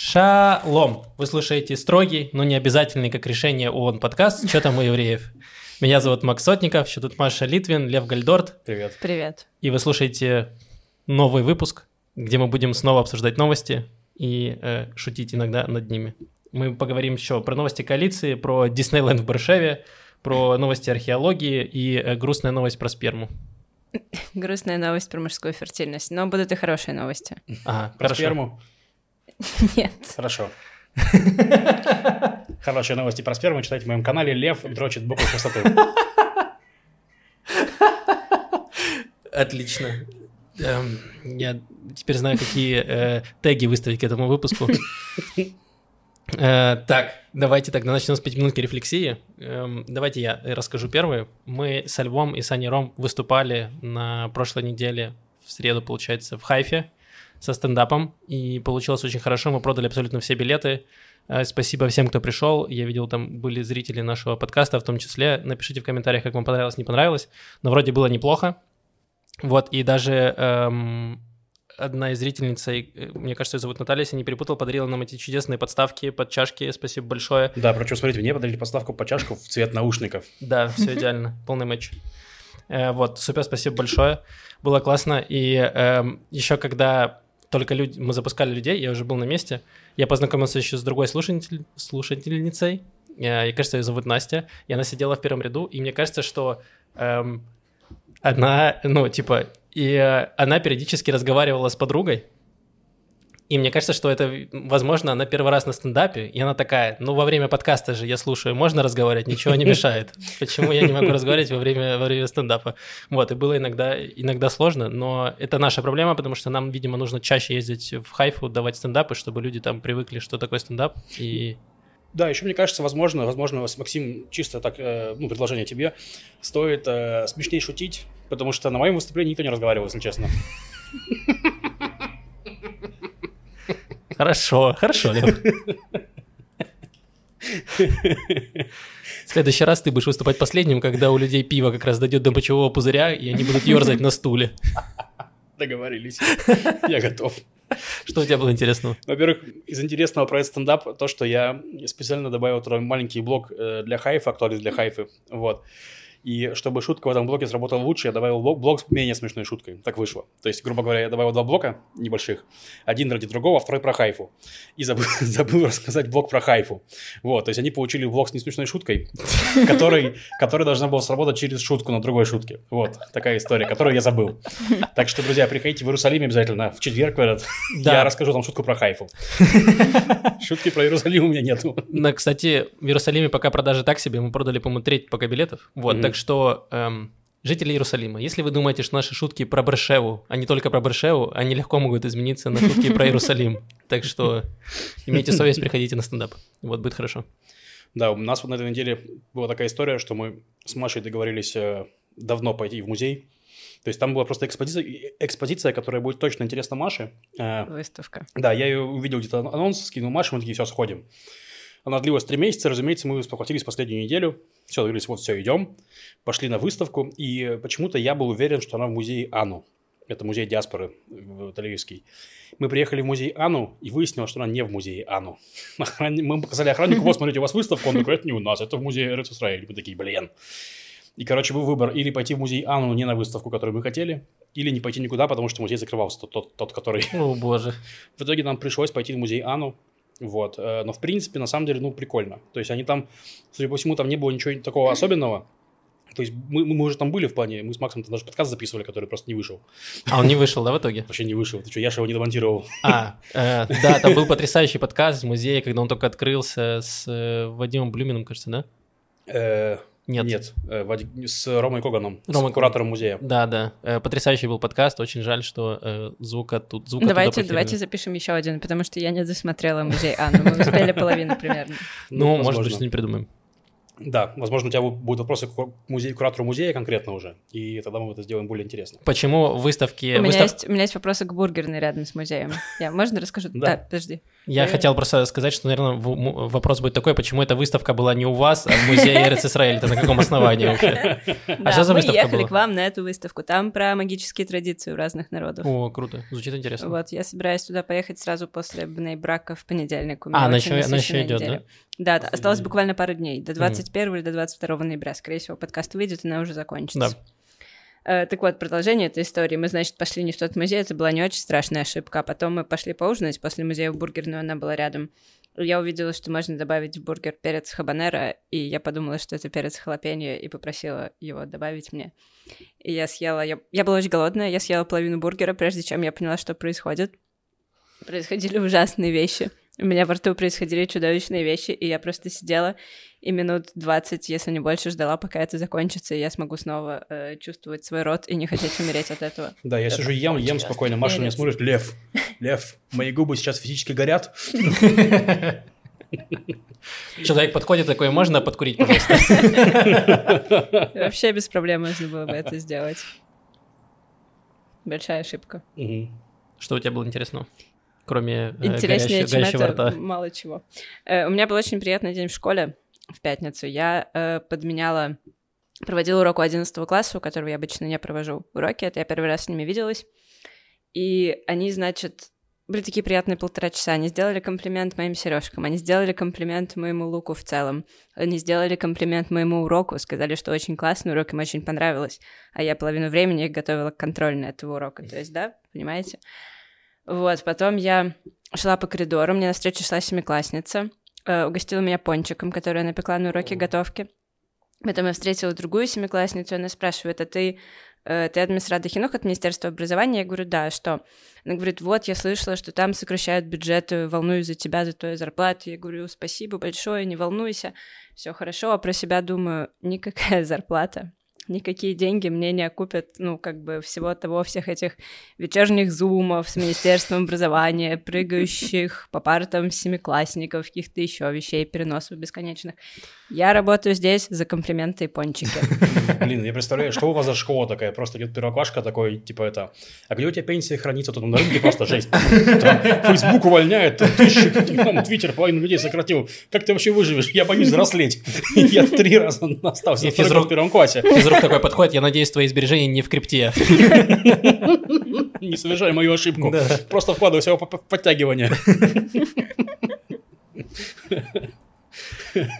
Шалом! Вы слушаете строгий, но не обязательный, как решение ООН подкаст «Что там у евреев?». Меня зовут Макс Сотников, еще тут Маша Литвин, Лев Гальдорт. Привет. Привет. И вы слушаете новый выпуск, где мы будем снова обсуждать новости и э, шутить иногда над ними. Мы поговорим еще про новости коалиции, про Диснейленд в Баршеве, про новости археологии и э, грустная новость про сперму. Грустная новость про мужскую фертильность, но будут и хорошие новости. Ага, Про хорошо. сперму? Нет. Хорошо. Хорошие новости про сперму читайте в моем канале Лев дрочит буквы красоты. Отлично. Эм, я теперь знаю, какие э, теги выставить к этому выпуску. Э, так, давайте тогда начнем с пятиминутки рефлексии. Эм, давайте я расскажу первое. Мы со Львом и Саней Ром выступали на прошлой неделе, в среду, получается, в Хайфе со стендапом, и получилось очень хорошо. Мы продали абсолютно все билеты. Э, Спасибо всем, кто пришел. Я видел, там были зрители нашего подкаста в том числе. Напишите в комментариях, как вам понравилось, не понравилось. Но вроде было неплохо. Вот, и даже эм, одна из зрительниц, э, мне кажется, ее зовут Наталья, если не перепутал, подарила нам эти чудесные подставки под чашки. Спасибо большое. Да, причем, смотрите, мне подарили подставку по чашку в цвет наушников. Да, все идеально, полный матч. Э, Вот, супер, спасибо большое. Было классно. И эм, еще когда только люди, мы запускали людей, я уже был на месте, я познакомился еще с другой слушатель, слушательницей. Э, И кажется, ее зовут Настя. И она сидела в первом ряду. И мне кажется, что эм, она, ну, типа, и э, она периодически разговаривала с подругой. И мне кажется, что это, возможно, она первый раз на стендапе, и она такая, ну, во время подкаста же я слушаю, можно разговаривать, ничего не мешает. Почему я не могу разговаривать во время, во время стендапа? Вот, и было иногда, иногда сложно, но это наша проблема, потому что нам, видимо, нужно чаще ездить в Хайфу, давать стендапы, чтобы люди там привыкли, что такое стендап, и Да, еще мне кажется, возможно, возможно, Максим, чисто так, э, ну, предложение тебе, стоит э, смешнее шутить, потому что на моем выступлении никто не разговаривал, если честно. Хорошо, хорошо, Лев. В следующий раз ты будешь выступать последним, когда у людей пиво как раз дойдет до мочевого пузыря, и они будут ерзать на стуле. Договорились. Я готов. Что у тебя было интересного? Во-первых, из интересного про этот стендап то, что я специально добавил маленький блок э, для хайфа, актуальный для хайфы, вот. И чтобы шутка в этом блоке сработала лучше, я добавил блок, блок с менее смешной шуткой. Так вышло. То есть, грубо говоря, я добавил два блока небольших. Один ради другого, а второй про хайфу. И забыл, забыл рассказать блок про хайфу. Вот, то есть они получили блок с несмешной шуткой, который, который должна была сработать через шутку на другой шутке. Вот, такая история, которую я забыл. Так что, друзья, приходите в Иерусалим обязательно в четверг этот. Да. Я расскажу там шутку про хайфу. Шутки про Иерусалим у меня нету. На, кстати, в Иерусалиме пока продажи так себе, мы продали, по-моему, треть пока билетов. Вот, так что эм, жители Иерусалима, если вы думаете, что наши шутки про Бершеву, а не только про Бершеву, они легко могут измениться на шутки про Иерусалим. Так что имейте совесть, приходите на стендап. Вот, будет хорошо. Да, у нас вот на этой неделе была такая история, что мы с Машей договорились э, давно пойти в музей. То есть там была просто экспозиция, экспозиция которая будет точно интересна Маше. Э, Выставка. да, я ее увидел где-то анонс, скинул Маше, мы такие, все, сходим. Она длилась три месяца, разумеется, мы спохватились последнюю неделю. Все, договорились, вот, все, идем. Пошли на выставку, и почему-то я был уверен, что она в музее Ану. Это музей диаспоры в Тель-Авивский. Мы приехали в музей Ану, и выяснилось, что она не в музее Ану. Мы показали охраннику, вот, смотрите, у вас выставка. Он такой, это не у нас, это в музее Эрец. Мы такие, блин. И, короче, был выбор или пойти в музей Ану не на выставку, которую мы хотели, или не пойти никуда, потому что музей закрывался, тот, тот, тот который О, боже. в итоге нам пришлось пойти в музей Ану. Вот. э, Но, в принципе, на самом деле, ну, прикольно. То есть они там, судя по всему, там не было ничего такого особенного. То есть мы, мы уже там были в плане, мы с Максом там даже подкаст записывали, который просто не вышел. А он не вышел, да, в итоге? Вообще не вышел. Ты что, я же его не домонтировал. А, э, да, там был потрясающий подкаст из музея, когда он только открылся с э, Вадимом Блюминым, кажется, да? Э, Нет. Нет, э, с Ромой Коганом, Ромой с куратором музея. Да, да. Э, Потрясающий был подкаст. Очень жаль, что э, звука тут звука Давайте, давайте запишем еще один, потому что я не досмотрела музей Анны. Мы успели половину примерно. Ну, может возможно. быть, что-нибудь придумаем. Да, возможно, у тебя будут вопросы к музею, куратору музея конкретно уже, и тогда мы это сделаем более интересно. Почему выставки... У меня, выстав- есть, у меня есть вопросы к бургерной рядом с музеем. Я, можно расскажу? Да. подожди. Я Э. хотел просто сказать, что, наверное, вопрос будет такой, почему эта выставка была не у вас, а в музее Эрец Исраэль. Это на каком основании вообще? Да, что за мы выставка ехали была? к вам на эту выставку. Там про магические традиции у разных народов. О, круто. Звучит интересно. Вот, я собираюсь туда поехать сразу после брака в понедельник. А, она еще- идет? Да, да, осталось буквально пару дней, до 21 или до 22 ноября. Скорее всего, подкаст выйдет, и она уже закончится. Да. Э, так вот, продолжение этой истории. Мы, значит, пошли не в тот музей, это была не очень страшная ошибка. А потом мы пошли поужинать после музея в бургерную, она была рядом. Я увидела, что можно добавить в бургер перец хабанера, и я подумала, что это перец халапеньо, и попросила его добавить мне. И я съела... Я, я была очень голодная, я съела половину бургера, прежде чем я поняла, что происходит. Происходили ужасные вещи. У меня во рту происходили чудовищные вещи, и я просто сидела и минут 20, если не больше, ждала, пока это закончится, и я смогу снова э, чувствовать свой рот и не хотеть умереть от этого. Да, я сижу ем, ем спокойно, Маша меня смотрит, Лев, Лев, мои губы сейчас физически горят. Человек подходит такой, можно подкурить, пожалуйста? Вообще без проблем можно было бы это сделать. Большая ошибка. Что у тебя было интересного? Кроме э, Интереснее, горящего чем горящего это, рта. мало чего. Э, У меня был очень приятный день в школе в пятницу. Я э, подменяла, проводила урок у 11 класса, у которого я обычно не провожу уроки. Это я первый раз с ними виделась. И они, значит, были такие приятные полтора часа. Они сделали комплимент моим сережкам, они сделали комплимент моему луку в целом, они сделали комплимент моему уроку, сказали, что очень классный урок, им очень понравилось. А я половину времени их готовила к контрольной этого урока. То есть, да, понимаете? Вот, потом я шла по коридору, мне навстречу шла семиклассница, э, угостила меня пончиком, который я напекла на уроке готовки. Потом я встретила другую семиклассницу, она спрашивает, а ты, э, ты администратор Хинух от Министерства образования? Я говорю, да, а что? Она говорит, вот, я слышала, что там сокращают бюджет, э, волнуюсь за тебя, за твою зарплату. Я говорю, спасибо большое, не волнуйся, все хорошо. А про себя думаю, никакая зарплата, никакие деньги мне не окупят, ну, как бы всего того, всех этих вечерних зумов с Министерством образования, прыгающих по партам семиклассников, каких-то еще вещей, переносов бесконечных. Я работаю здесь за комплименты и пончики. Блин, я представляю, что у вас за школа такая? Просто идет первоклашка такой, типа это, а где у тебя пенсия хранится? Тут на рынке просто жесть. Фейсбук увольняет, там тысячи, там Твиттер половину людей сократил. Как ты вообще выживешь? Я боюсь взрослеть. Я три раза остался в первом классе. Физрук такой подходит, я надеюсь, твои сбережения не в крипте. Не совершай мою ошибку. Просто вкладывай всего в подтягивание.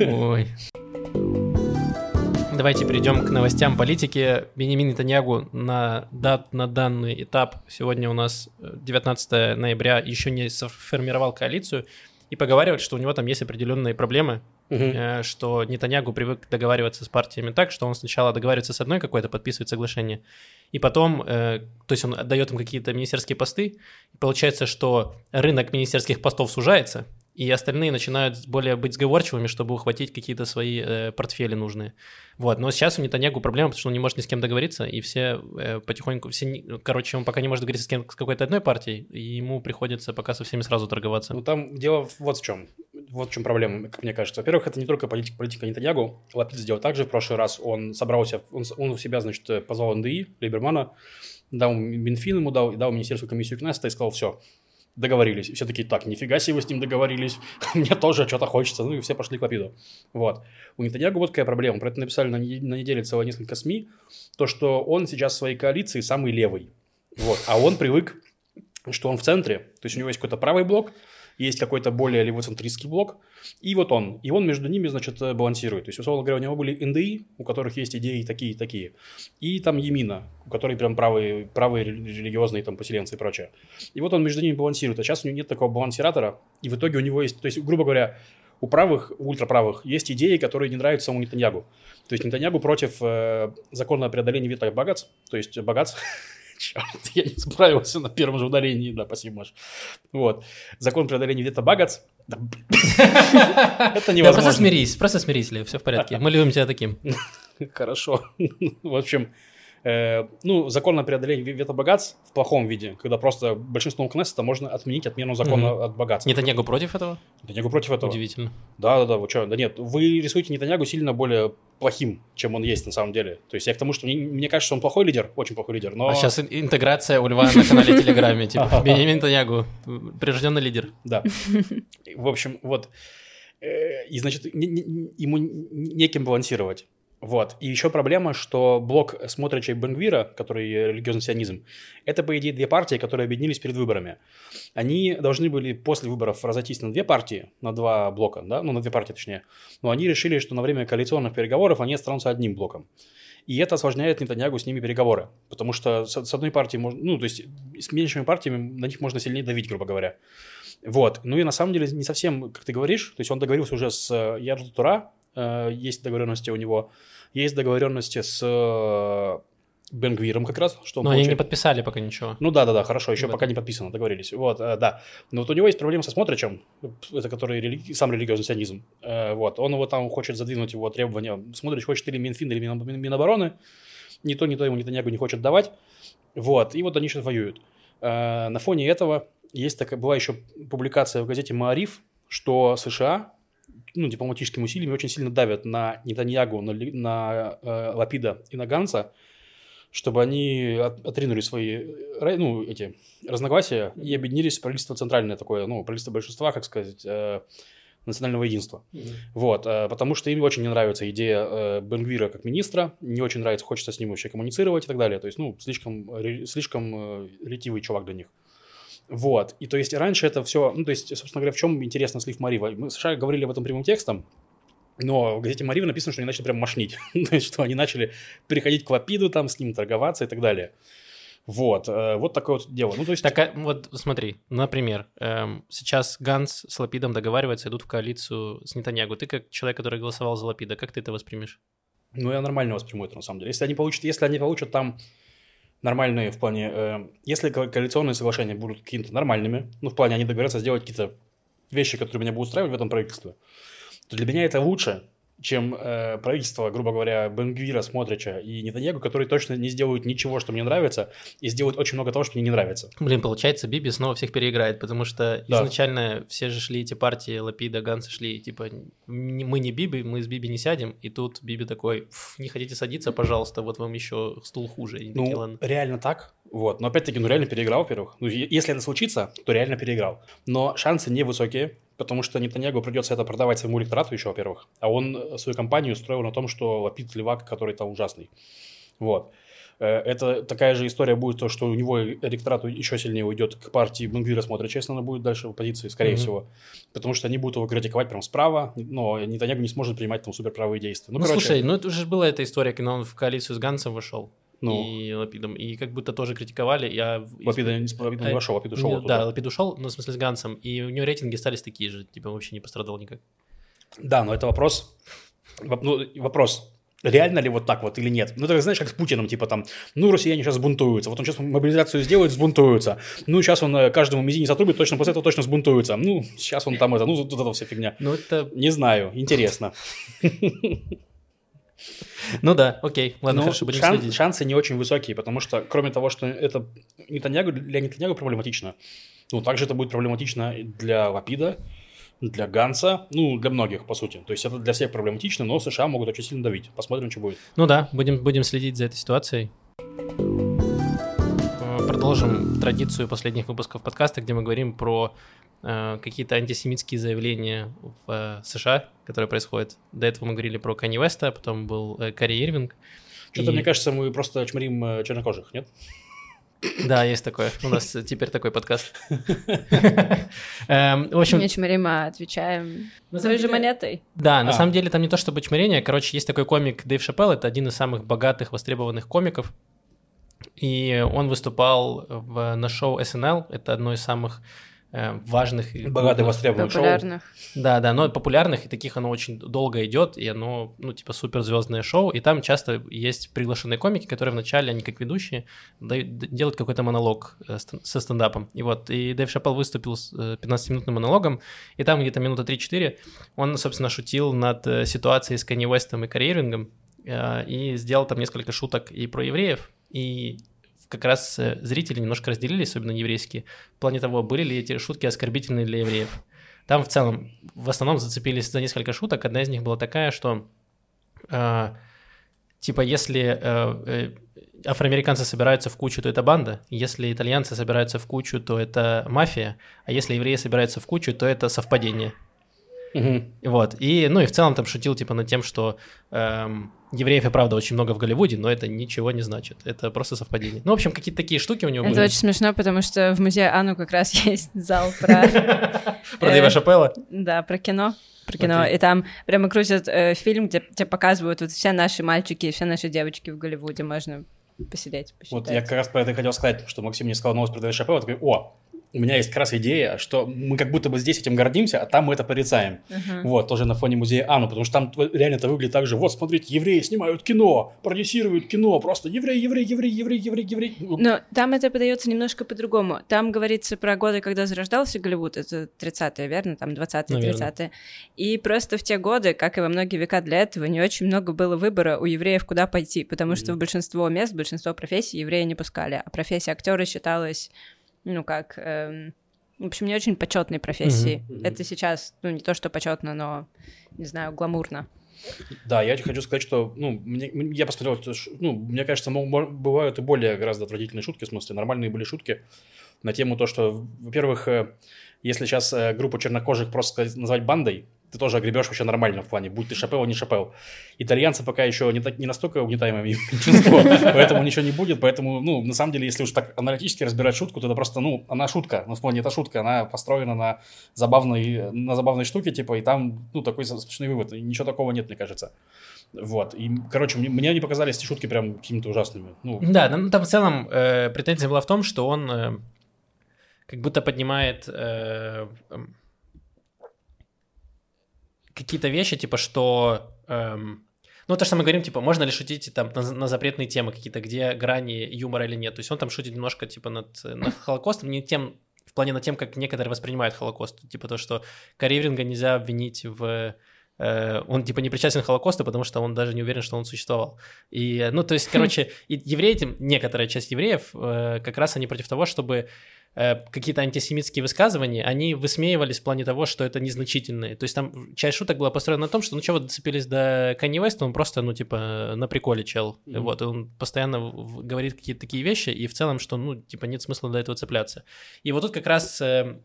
Ой. Давайте перейдем к новостям политики. Бенемин Нетаньягу на, дат, на данный этап, сегодня у нас э, 19 ноября, еще не сформировал коалицию и поговаривает, что у него там есть определенные проблемы, Мгм. э, что Нетаньягу привык договариваться с партиями так, что он сначала договаривается с одной какой-то, подписывает соглашение, и потом, э, то есть он отдает им какие-то министерские посты, и получается, что рынок министерских постов сужается, и остальные начинают более быть сговорчивыми, чтобы ухватить какие-то свои э, портфели нужные. Вот, но сейчас у Нетаньягу проблема, потому что он не может ни с кем договориться, и все э, потихоньку, все, короче, он пока не может договориться с, кем, с какой-то одной партией, и ему приходится пока со всеми сразу торговаться. Ну, там дело вот в чем. Вот в чем проблема, как мне кажется. Во-первых, это не только политика, политика Нетаньягу. Лапид сделал так же в прошлый раз. Он собрал у себя, он, он у себя, значит, позвал НДИ, Либермана, дал Минфин ему, дал, дал Министерству комиссию Кнеста и сказал, все, договорились. И все такие, так, нифига себе вы с ним договорились, мне тоже что-то хочется. Ну и все пошли к Лапиду. Вот. У Нетаньягу вот какая проблема. Про это написали на, на неделе целое несколько СМИ. То, что он сейчас в своей коалиции самый левый. Вот. А он привык, что он в центре. То есть у него есть какой-то правый блок, есть какой-то более левоцентристский блок, и вот он. И он между ними, значит, э, балансирует. То есть, условно говоря, у него были НДИ, у которых есть идеи такие и такие, и там Емина, у которой прям правые, правые рели- религиозные там поселенцы и прочее. И вот он между ними балансирует. А сейчас у него нет такого балансиратора, и в итоге у него есть, то есть, грубо говоря, у правых, у ультраправых есть идеи, которые не нравятся самому Нетаньягу. То есть Нетаньягу против э, закона о преодолении вето богатств, то есть богатств. Черт, я не справился на первом же ударении. Да, спасибо, Маш. Вот. Закон преодоления. Да, блин. Это Да, просто невозможно. смирись, просто смирись, Лев, все в порядке. Мы любим тебя таким. Хорошо. В общем, э, ну, закон о преодолении вето богатств в плохом виде, когда просто большинством Кнессета можно отменить отмену закона Мгм. от богатства. Нетаньягу против этого? Нетаньягу против этого. Удивительно. Да, да, да, вы что? Да нет, вы рисуете Нетаньягу сильно более плохим, чем он есть на самом деле. То есть я к тому, что мне, мне кажется, что он плохой лидер, очень плохой лидер, но... А сейчас интеграция у Льва на канале Телеграме. Типа, Бенjamin Нетаньягу, прирожденный лидер. Да. В общем, вот. Э, И, значит, ему неким балансировать. Вот. И еще проблема, что блок Смотрича и Бенгвира, который религиозный сионизм, это, по идее, две партии, которые объединились перед выборами. Они должны были после выборов разойтись на две партии, на два блока, да, ну, на две партии, точнее. Но они решили, что на время коалиционных переговоров они останутся одним блоком. И это осложняет Нетаньягу с ними переговоры. Потому что с, одной партией ну, то есть с меньшими партиями на них можно сильнее давить, грубо говоря. Вот. Ну и на самом деле не совсем, как ты говоришь, то есть он договорился уже с э, Ярду Тура, э, есть договоренности у него, есть договоренности с э, Бенгвиром как раз, что он Но они не получает- подписали пока ничего. ну да, да, да, хорошо, еще пока не подписано, договорились. Вот, э, да. Но вот у него есть проблема со Смотричем, это который религи- сам религиозный сионизм. Э, вот, он его там хочет задвинуть его требования. Смотрич хочет или Минфин, или Мин- Мин- Минобороны. Ни то, ни то ему Нетаньягу не хочет давать. Вот, и вот они сейчас воюют. Э, на фоне этого есть такая, была еще публикация в газете «Маариф», что США ну, дипломатическими усилиями очень сильно давят на Нетаньягу, на, на э, Лапида и на Ганса, чтобы они от- отринули свои э, ну, эти разногласия и объединились в правительство центральное такое, ну, правительство большинства, как сказать, э, национального единства. Вот, э, потому что им очень не нравится идея э, Бенгвира как министра, не очень нравится, хочется с ним вообще коммуницировать и так далее. То есть, ну, слишком, ре- слишком э, ретивый чувак для них. Вот, и то есть раньше это все, ну, то есть, собственно говоря, в чем интересно слив Марива? Мы в США говорили об этом прямым текстом, но в газете Марива написано, что они начали прям мошнить. то есть, что они начали переходить к Лапиду, там, с ним торговаться и так далее. Вот, э, вот такое вот дело. Ну, то есть, Так, а, вот смотри, например, эм, сейчас Ганс с Лапидом договариваются, идут в коалицию с Нетаньягу. Ты как человек, который голосовал за Лапида, как ты это воспримешь? Ну, я нормально восприму это, на самом деле. Если они получат, если они получат там нормальные в плане... э, если ко- коалиционные соглашения будут какими-то нормальными, ну, в плане они договорятся сделать какие-то вещи, которые меня будут устраивать в этом правительстве, то для меня это лучше, чем э, правительство, грубо говоря, Бенгвира, Смотрича и Нетаньягу, которые точно не сделают ничего, что мне нравится, и сделают очень много того, что мне не нравится. Блин, получается, Биби снова всех переиграет, потому что Да. изначально все же шли эти партии, Лапида, Ганса шли, типа, мы не Биби, мы с Биби не сядем, и тут Биби такой, «Ф, не хотите садиться, пожалуйста, вот вам еще стул хуже. И они такие, Ну, реально так. Вот. Но опять-таки, ну реально переиграл, во-первых. Ну, если это случится, то реально переиграл. Но шансы невысокие, потому что Нетаньягу придется это продавать своему электорату еще, во-первых. А он э, свою компанию строил на том, что Лапид левак, который там ужасный. Вот. Э, Это такая же история будет, то, что у него электорат еще сильнее уйдет к партии Бенгвира смотрит, если она будет дальше в оппозиции, скорее Мгм. всего. Потому что они будут его критиковать прям справа, но Нетаньягу не сможет принимать там суперправые действия. Ну, короче, слушай, ну это уже была эта история, когда он в коалицию с Гансом вошел ну, и Лапидом, и как будто тоже критиковали. Я Лапида не, Лапида не Э, вошел, Лапид ушел Не. Да, Лапид ушел, ну, в смысле, с Гансом, и у него рейтинги остались такие же, типа, вообще не пострадал никак. Да, но это вопрос. воп- ну, вопрос. Реально ли вот так вот или нет? Ну, это знаешь, как с Путиным, типа там, ну, россияне сейчас сбунтуются, вот он сейчас мобилизацию сделает, сбунтуются. Ну, сейчас он э, каждому мизинец отрубит, точно после этого точно сбунтуется. Ну, сейчас он там это, ну, вот это вся фигня. Ну, это... Не знаю, интересно. Ну да, окей, ладно, Но хорошо, будем шан- следить. шансы не очень высокие, потому что, кроме того, что это Нетаньягу, для Нетаньягу проблематично, ну, также это будет проблематично для Лапида, для Ганса, ну, для многих, по сути. То есть это для всех проблематично, но США могут очень сильно давить. Посмотрим, что будет. Ну да, будем, будем следить за этой ситуацией. Продолжим традицию последних выпусков подкаста, где мы говорим про э, какие-то антисемитские заявления в э, США, которые происходят. До этого мы говорили про Канни Уэста, потом был э, Карри Ирвинг. Что-то, И- мне кажется, мы просто чморим э, чернокожих, нет? Да, есть такое. У нас теперь такой подкаст. Эм, В общем, Не чморим, а отвечаем На той же монетой. Да, на А. самом деле там не то чтобы чморение. Короче, есть такой комик Дэйв Шапелл, это один из самых богатых, востребованных комиков. И он выступал в, на шоу SNL, это одно из самых э, важных и Богатый крупных- востребованный шоу. Популярных. Да, да, но популярных, и таких оно очень долго идет, и оно, ну, типа, суперзвездное шоу, и там часто есть приглашенные комики, которые вначале, они как ведущие, дают- делают какой-то монолог э, со стендапом. И вот, и Дэйв Шапел выступил с э, 15-минутным монологом, и там где-то минута 3-4 он, собственно, шутил над э, ситуацией с Канни Уэстом и э, и сделал там несколько шуток и про евреев, и как раз э, зрители немножко разделились, особенно еврейские, в плане того, были ли эти шутки оскорбительные для евреев. Там в целом, в основном зацепились за несколько шуток. Одна из них была такая, что э, типа если э, э, афроамериканцы собираются в кучу, то это банда, если итальянцы собираются в кучу, то это мафия, а если евреи собираются в кучу, то это совпадение. Угу. Вот. И, ну и в целом там шутил типа над тем, что эм, евреев и правда очень много в Голливуде, но это ничего не значит. Это просто совпадение. Ну, в общем, какие-то такие штуки у него Это были. очень смешно, потому что в музее Анну как раз есть зал про... Про Дэйва э, Шапелла. Да, про кино. Про кино. И там прямо крутят э, фильм, где тебе показывают вот все наши мальчики, все наши девочки в Голливуде. Можно посидеть, посчитать. Вот я как раз про это хотел сказать, что Максим мне сказал новость про Дэйва Шапелла, такой, о, у меня есть как раз идея, что мы как будто бы здесь этим гордимся, а там мы это порицаем. Мгм. Вот, тоже на фоне музея Ану, потому что там реально это выглядит так же. Вот, смотрите, евреи снимают кино, продюсируют кино, просто еврей, еврей, еврей, еврей, еврей, еврей. Но там это подается немножко по-другому. Там говорится про годы, когда зарождался Голливуд, это 30-е, верно? Там 20-е, Наверно. 30-е. И просто в те годы, как и во многие века для этого, не очень много было выбора у евреев, куда пойти, потому что в большинство мест, большинство профессий евреи не пускали, а профессия актера считалась, ну как, эм, в общем, не очень почетной профессией. Мгм. Это сейчас, ну не то, что почетно, но, не знаю, гламурно. Да, я хочу сказать, что, ну, мне- я посмотрел, ну, мне кажется, бывают и более гораздо отвратительные шутки, в смысле, нормальные были шутки на тему то, что, во-первых, э, если сейчас э, группу чернокожих просто назвать бандой, ты тоже огребешь вообще нормально в плане, будь ты шапел, не шапел. Итальянцы пока еще не, так- не настолько угнетаемое меньшинство, поэтому ничего не будет, поэтому, ну, на самом деле, если уж так аналитически разбирать шутку, то это просто, ну, она шутка, ну, в плане, это шутка, она построена на забавной, на забавной штуке, типа, и там, ну, такой смешной вывод, ничего такого нет, мне кажется. Вот, и, короче, мне, мне они показались эти шутки прям какими-то ужасными. Ну, Да, ну там в целом э, претензия была в том, что он э, как будто поднимает э, какие-то вещи, типа что... эм, ну, то, что мы говорим, типа, можно ли шутить там на, на запретные темы какие-то, где грани юмора или нет. То есть он там шутит немножко, типа, над, над Холокостом, не тем, в плане над тем, как некоторые воспринимают Холокост. Типа то, что Каривринга нельзя обвинить в... э, он, типа, не причастен к Холокосту, потому что он даже не уверен, что он существовал. И, ну, то есть, короче, евреи, некоторая часть евреев, э, как раз они против того, чтобы э, какие-то антисемитские высказывания, они высмеивались в плане того, что это незначительные. То есть там часть шуток была построена на том, что ну чего вы доцепились до Kanye West, он просто, ну, типа, на приколе чел. Мгм. Вот, он постоянно говорит какие-то такие вещи, и в целом, что, ну, типа, нет смысла до этого цепляться. И вот тут как раз э,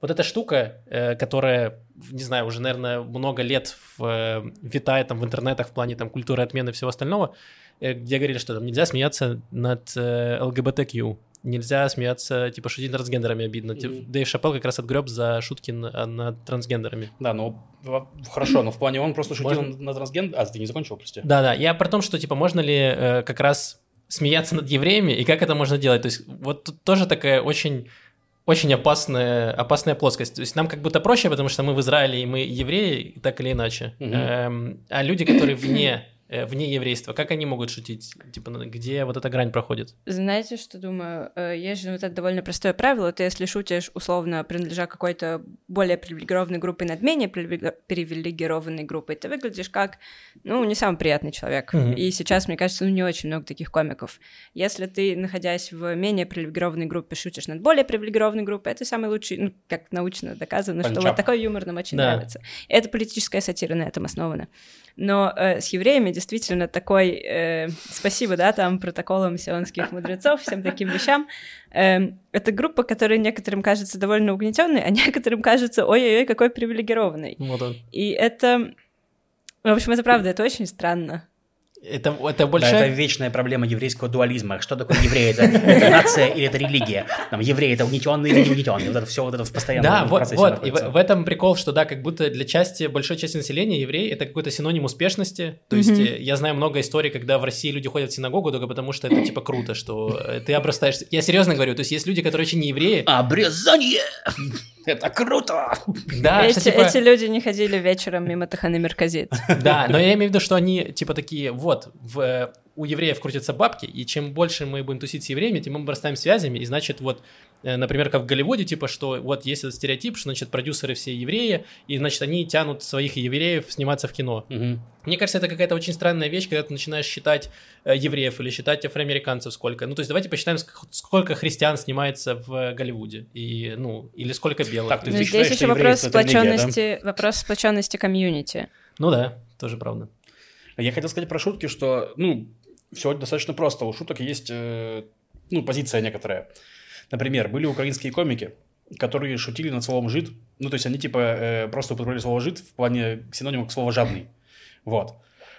вот эта штука, э, которая, не знаю, уже, наверное, много лет в, э, витает там в интернетах в плане там культуры отмены и всего остального, э, где говорили, что там нельзя смеяться над э, ЛГБТQ, нельзя смеяться, типа, шутить над трансгендерами обидно. Мгм. Дэйв Шапел как раз отгреб за шутки на- над трансгендерами. да, ну, хорошо, но в плане он просто шутил Можно? на трансген... А, ты не закончил, прости? Да-да, я про то, что, типа, можно ли э, как раз смеяться над евреями, и как это можно делать. То есть вот тут тоже такая очень очень опасная, опасная плоскость. То есть нам как будто проще, потому что мы в Израиле, и мы евреи, так или иначе. Мгм. Эм, а люди, которые вне, вне еврейства, как они могут шутить? Типа, на- где вот эта грань проходит? Знаете, что думаю? Э, Есть же вот это довольно простое правило. Ты, если шутишь, условно, принадлежа какой-то более привилегированной группе над менее привилеги- привилегированной группой, ты выглядишь как, ну, не самый приятный человек. Мгм. И сейчас, мне кажется, ну, не очень много таких комиков. Если ты, находясь в менее привилегированной группе, шутишь над более привилегированной группой, это самый лучший, ну, как научно доказано, что Панчап. вот такой юмор нам очень Да. нравится. Это политическая сатира на этом основана. Но э, с евреями действительно такой... э, спасибо, да, там, протоколам сионских мудрецов, всем таким вещам. Эм, это группа, которая некоторым кажется довольно угнетенной, а некоторым кажется, ой-ой-ой, какой привилегированный. Вот он. И это... В общем, это правда, это очень странно. Это, это Да, большая... это вечная проблема еврейского дуализма. Что такое еврей? Это, это нация или это религия? Там, еврей это угнетенный или не угнетенный? Вот это все вот это в постоянном Да, вот, вот. И находится. в, в этом прикол, что да, как будто для части, большой части населения еврей это какой-то синоним успешности. То есть э, я знаю много историй, когда в России люди ходят в синагогу только потому, что это типа круто, что э, ты обрастаешь. Я серьезно говорю, то есть есть люди, которые вообще не евреи. Обрезание! Это круто! Да, эти, что, типа, эти люди не ходили вечером мимо Таханы Мерказит. да, но я имею в виду, что они типа такие, вот, в, э, у евреев крутятся бабки, и чем больше мы будем тусить с евреями, тем мы обрастаем связями, и значит вот Э, например, как в Голливуде, типа, что вот есть этот стереотип, что, значит, продюсеры все евреи, и, значит, они тянут своих евреев сниматься в кино. Угу. Мне кажется, это какая-то очень странная вещь, когда ты начинаешь считать э, евреев или считать афроамериканцев сколько. Ну, то есть давайте посчитаем, сколько христиан снимается в Голливуде, и, ну, или сколько белых. Так, то есть здесь считаешь, еще вопрос сплоченности, да? вопрос сплоченности комьюнити. Ну да, тоже правда. Я хотел сказать про шутки, что, ну, все достаточно просто. У шуток есть, э, ну, позиция некоторая. Например, были украинские комики, которые шутили над словом «жид». Ну, то есть они типа э, просто употребляли слово «жид» в плане синонима к слову «жадный». Вот.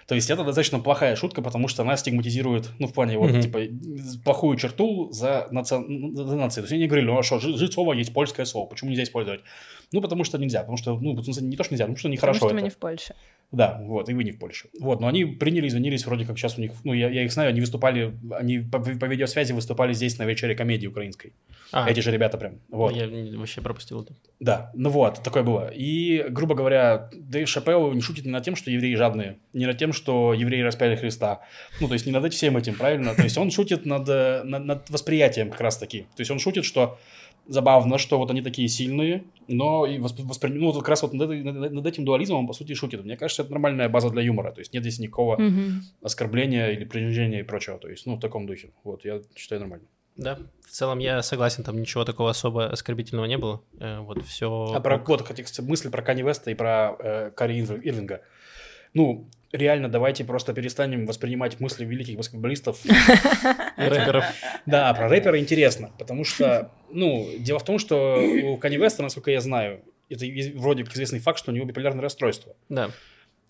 То есть это достаточно плохая шутка, потому что она стигматизирует, ну, в плане, вот, mm-hmm. типа, плохую черту за, наци... за нацию. То есть они говорили, ну, а что, жить слово есть польское слово, почему нельзя использовать? Ну, потому что нельзя, потому что, ну, не то, что нельзя, потому что нехорошо Потому что это. мы не в Польше. Да, вот, и вы не в Польше. Вот, но они приняли, извинились, вроде как сейчас у них, ну, я, я их знаю, они выступали, они по, по видеосвязи выступали здесь на вечере комедии украинской. А. Эти же ребята прям. Вот. Я вообще пропустил это. Да, ну вот, такое было. И, грубо говоря, Дэйв Шапелл не шутит не над тем, что евреи жадные, не над тем, что евреи распяли Христа. Ну, то есть не над всем этим, правильно? То есть он шутит над, над, над восприятием как раз-таки. То есть он шутит, что забавно, что вот они такие сильные, но и воспри... ну, как раз вот над, над этим дуализмом он, по сути, шутит. Мне кажется, это нормальная база для юмора. То есть нет здесь никакого mm-hmm. оскорбления или принижения и прочего. То есть, ну, в таком духе. Вот, я считаю нормально. Да, в целом я согласен, там ничего такого особо оскорбительного не было. Э, вот все. А про вот, кстати, мысли про Кани Веста и про э, Кари Ирвинга. Ну, реально, давайте просто перестанем воспринимать мысли великих баскетболистов. Рэперов. Да, про рэпера интересно, потому что, ну, дело в том, что у Кани Веста, насколько я знаю, это вроде как известный факт, что у него биполярное расстройство. Да.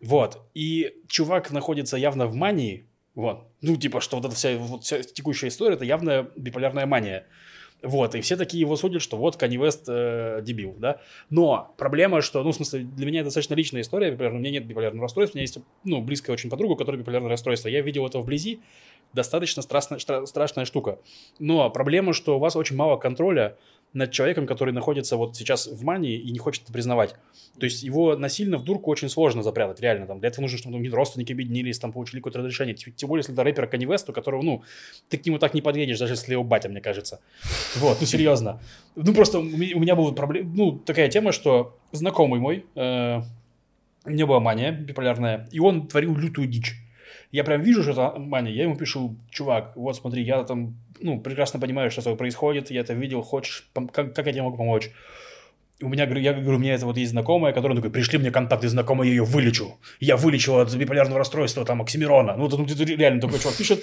Вот. И чувак находится явно в мании, вот. Ну, типа, что вот эта вся, вот вся текущая история, это явная биполярная мания. Вот, и все такие его судят, что вот Канни Вест э, дебил, да. Но проблема, что, ну, в смысле, для меня это достаточно личная история, биполярная. у меня нет биполярного расстройства, у меня есть, ну, близкая очень подруга, у которой биполярное расстройство. Я видел это вблизи, достаточно страшная, страшная штука. Но проблема, что у вас очень мало контроля над человеком, который находится вот сейчас в мании и не хочет это признавать. То есть его насильно в дурку очень сложно запрятать, реально. Там, для этого нужно, чтобы ну, родственники объединились, там, получили какое-то разрешение. Тем более, если это рэпер Kanye West, у которого, ну, ты к нему так не подъедешь, даже если его батя, мне кажется. Вот, ну, серьезно. Ну, просто у меня была проблема, ну, такая тема, что знакомый мой, э, у него была мания биполярная, и он творил лютую дичь. Я прям вижу, что это мания, я ему пишу, чувак, вот смотри, я там ну, прекрасно понимаю, что с тобой происходит, я это видел, хочешь, как, как я тебе могу помочь? У меня, я говорю, у меня это вот есть знакомая, которая такой, пришли мне контакты знакомой, я ее вылечу. Я вылечу от биполярного расстройства, там, Оксимирона. Ну, тут реально такой чувак пишет.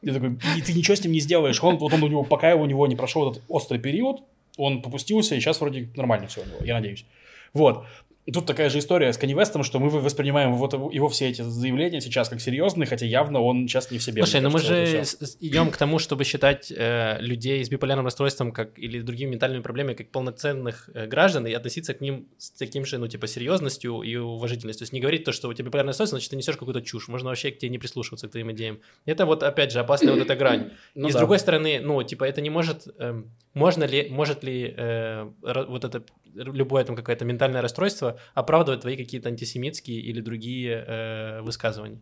Я такой, и ты ничего с ним не сделаешь. Он, вот он у него, пока у него не прошел этот острый период, он попустился, и сейчас вроде нормально все у него, я надеюсь. Вот. Тут такая же история с Канни Вестом, что мы воспринимаем вот его все эти заявления сейчас как серьезные, хотя явно он сейчас не в себе. Слушай, ну мы же идем к тому, чтобы считать э, людей с биполярным расстройством как или другими ментальными проблемами как полноценных э, граждан и относиться к ним с таким же, ну, типа, серьезностью и уважительностью. То есть не говорить то, что у тебя биполярное расстройство, значит, ты несешь какую-то чушь. Можно вообще к тебе не прислушиваться, к твоим идеям. Это вот, опять же, опасная вот эта грань. Ну, и да. с другой стороны, ну, типа, это не может... Э, можно ли, может ли э, вот это любое там какое-то ментальное расстройство оправдывать твои какие-то антисемитские или другие э, высказывания.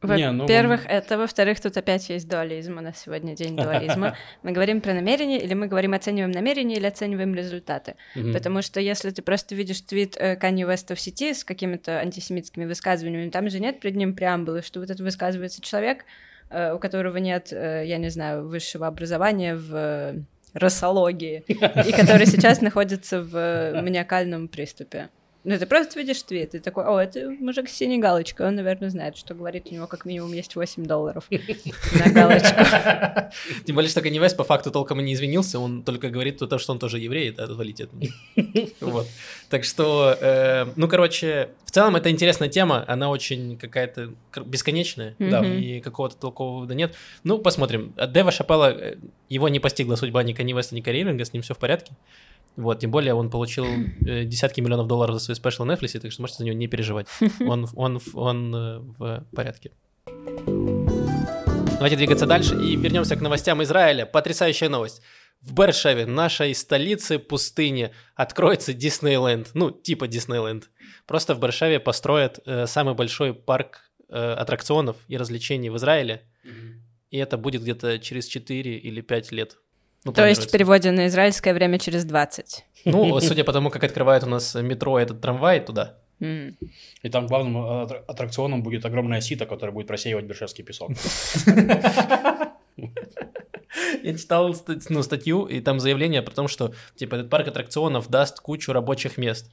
Во-первых, ну... это, во-вторых, тут опять есть дуализм, у нас сегодня день дуализма. Мы говорим про намерение, или мы говорим, оцениваем намерение, или оцениваем результаты. Потому что если ты просто видишь твит э, Канни Уэста в сети с какими-то антисемитскими высказываниями, там же нет перед ним преамбулы, что вот это высказывается человек, э, у которого нет, э, я не знаю, высшего образования в росологии, и который сейчас находится в маниакальном приступе. Ну, ты просто видишь твит, и такой, о, это мужик с синей галочкой, он, наверное, знает, что говорит, у него как минимум есть 8 долларов на галочку. Тем более, что Канни по факту толком и не извинился, он только говорит то, что он тоже еврей, это отвалить от Вот. Так что, э, ну, короче, в целом это интересная тема, она очень какая-то бесконечная, да, и какого-то толкового вывода нет. Ну, посмотрим. От Дева Шапелла э, его не постигла судьба ни Канни Веста, ни Карри с ним все в порядке. Вот, тем более он получил э, десятки миллионов долларов за свой спешл на Netflix, так что можете за него не переживать. Он, он, он э, в порядке. Давайте двигаться дальше и вернемся к новостям Израиля. Потрясающая новость. В Бершеве, нашей столице пустыни, откроется Диснейленд. Ну, типа Диснейленд. Просто в Бершеве построят э, самый большой парк э, аттракционов и развлечений в Израиле, и это будет где-то через 4 или 5 лет. Ну, То есть в переводе на израильское время через 20. Ну, судя по тому, как открывают у нас метро, этот трамвай туда. И там главным атра- аттракционом будет огромная сито, которая будет просеивать бершевский песок. Я читал ну, статью, и там заявление про то, что типа этот парк аттракционов даст кучу рабочих мест.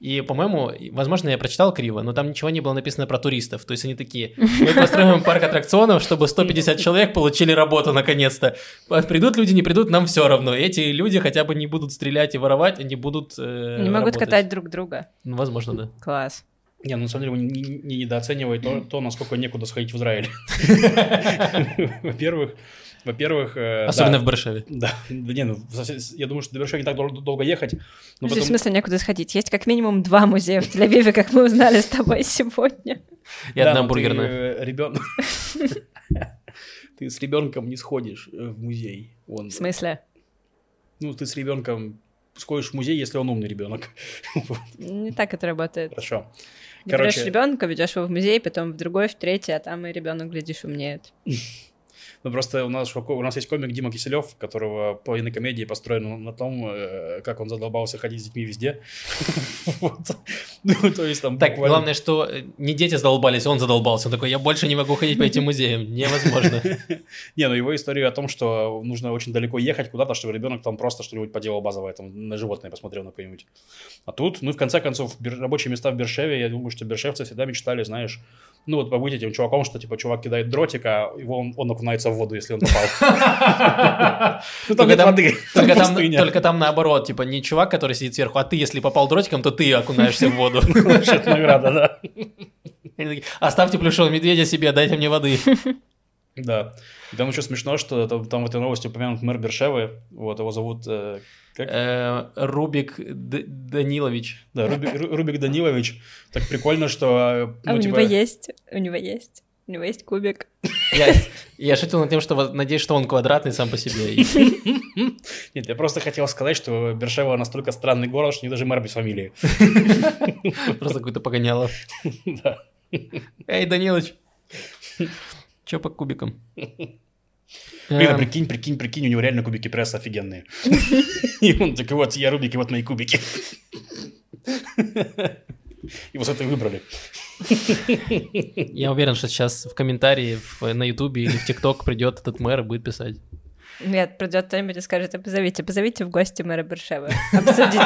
И, по-моему, возможно, я прочитал криво, но там ничего не было написано про туристов. То есть они такие, мы построим парк аттракционов, чтобы 150 человек получили работу наконец-то. П- Придут люди, не придут, нам все равно. Эти люди хотя бы не будут стрелять и воровать, они будут э, Не могут работать. катать друг друга. Ну, возможно, да. Класс. Не, ну на самом деле вы не, не- не недооценивай то, то, насколько некуда сходить в Израиль. Во-первых, во-первых... э, Особенно да, в Баршеве. Да, да не, ну, я думаю, что до Бершева не так дол- долго ехать. Но Подожди, в смысле некуда сходить? Есть как минимум два музея в Тель-Авиве, как мы узнали с тобой сегодня. И Да, одна ты, бургерная. э, ребен- Ты с ребенком не сходишь э, в музей. Он- В смысле? Ну, ты с ребенком сходишь в музей, если он умный ребенок. Не так это работает. Хорошо. Ты берешь Короче- ребенка, ведешь его в музей, потом в другой, в третий, а там и ребенок, глядишь, умнеет. Ну, просто у нас, у нас есть комик Дима Киселев, которого половина комедии построена на том, э, как он задолбался ходить с детьми везде. Ну, то есть там Так, главное, что э, не дети задолбались, он задолбался. Он такой, я больше не могу ходить по этим музеям. Невозможно. Не, ну его история о том, что нужно очень далеко ехать куда-то, чтобы ребенок там просто что-нибудь поделал базовое, там, на животное посмотрел на какое-нибудь. А тут, ну, в конце концов, рабочие места в Бершеве, я думаю, что бершевцы всегда мечтали, знаешь, ну, вот побыть этим чуваком, что, типа, чувак кидает дротик, а его он, он окунается в воду, если он попал. Ну, там Только нет воды, Только там, наоборот, типа не чувак, который сидит сверху, а ты, если попал дротиком, то ты окунаешься в воду. Вообще-то награда, да. Оставьте плюшевого медведя себе, дайте мне воды. Да. И там еще смешно, что там, там в этой новости упомянут мэр Бершевы, вот, его зовут, э, как? Э, Рубик Д- Данилович. Да, Рубик, Ру- Рубик Данилович. Так прикольно, что, э, А ну, у типа... него есть, у него есть, у него есть кубик. Я, я шутил над тем, что надеюсь, что он квадратный сам по себе. Нет, я просто хотел сказать, что Бершева настолько странный город, что не даже мэр без фамилии. Просто какой-то погоняло. Да. Эй, Данилович. Чё по кубикам? Блин, а Эм, прикинь, прикинь, прикинь, у него реально кубики пресса офигенные. И он такой, вот, я Рубик, и вот мои кубики. И вот это и выбрали. Я уверен, что сейчас в комментарии в- на Ютубе или в ТикТок придет этот мэр и будет писать. Нет, придет кто-нибудь и скажет, «А позовите, позовите в гости мэра Бершева, обсудите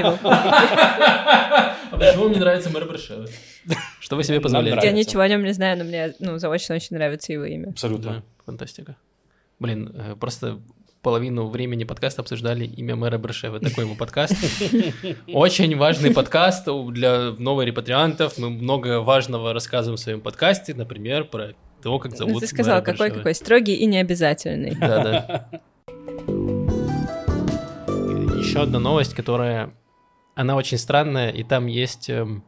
его. А почему мне нравится мэр Баршевы? Что вы себе позволяете? Я ничего о нем не знаю, но мне ну, заочно очень нравится его имя. Абсолютно. Да, фантастика. Блин, э, просто половину времени подкаста обсуждали имя мэра Брашева. Такой ему подкаст. Очень важный подкаст для новорепатриантов. Мы много важного рассказываем в своем подкасте, например, про то, как Ну, зовут ты сказал, какой какой строгий и необязательный. Да, да. Еще одна новость, которая... Она очень странная, и там есть эм,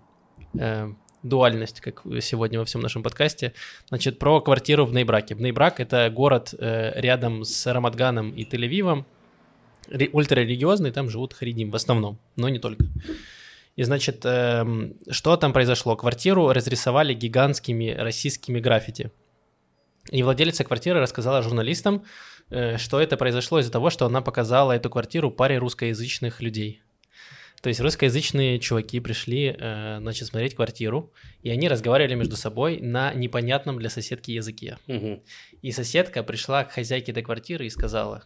э, дуальность, как сегодня во всем нашем подкасте. Значит, про квартиру в Нейбраке. Нейбрак — это город э, рядом с Рамадганом и Тель-Авивом, ре- ультрарелигиозный, там живут харидим в основном, но не только. И, значит, эм, что там произошло? Квартиру разрисовали гигантскими российскими граффити. И владелица квартиры рассказала журналистам, э, что это произошло из-за того, что она показала эту квартиру паре русскоязычных людей. То есть русскоязычные чуваки пришли, э, значит, смотреть квартиру, и они разговаривали между собой на непонятном для соседки языке. Мгм. И соседка пришла к хозяйке этой квартиры и сказала,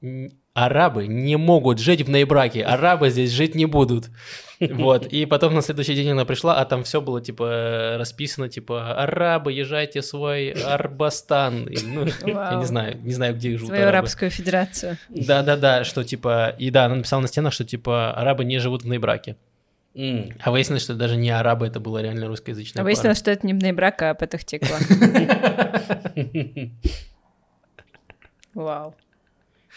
«Н- арабы не могут жить в Нейбраке, арабы здесь жить не будут. Вот, и потом на следующий день она пришла, а там все было, типа, расписано, типа, арабы, езжайте в свой Арбастан. И, ну, я не знаю, не знаю, где живут Свою арабы. арабскую федерацию. Да-да-да, что, типа, и да, она написала на стенах, что, типа, арабы не живут в Нейбраке. М. А выяснилось, что даже не арабы, это была реально русскоязычная А пара. выяснилось, что это не Бнейбрак, а Петахтиква. Вау.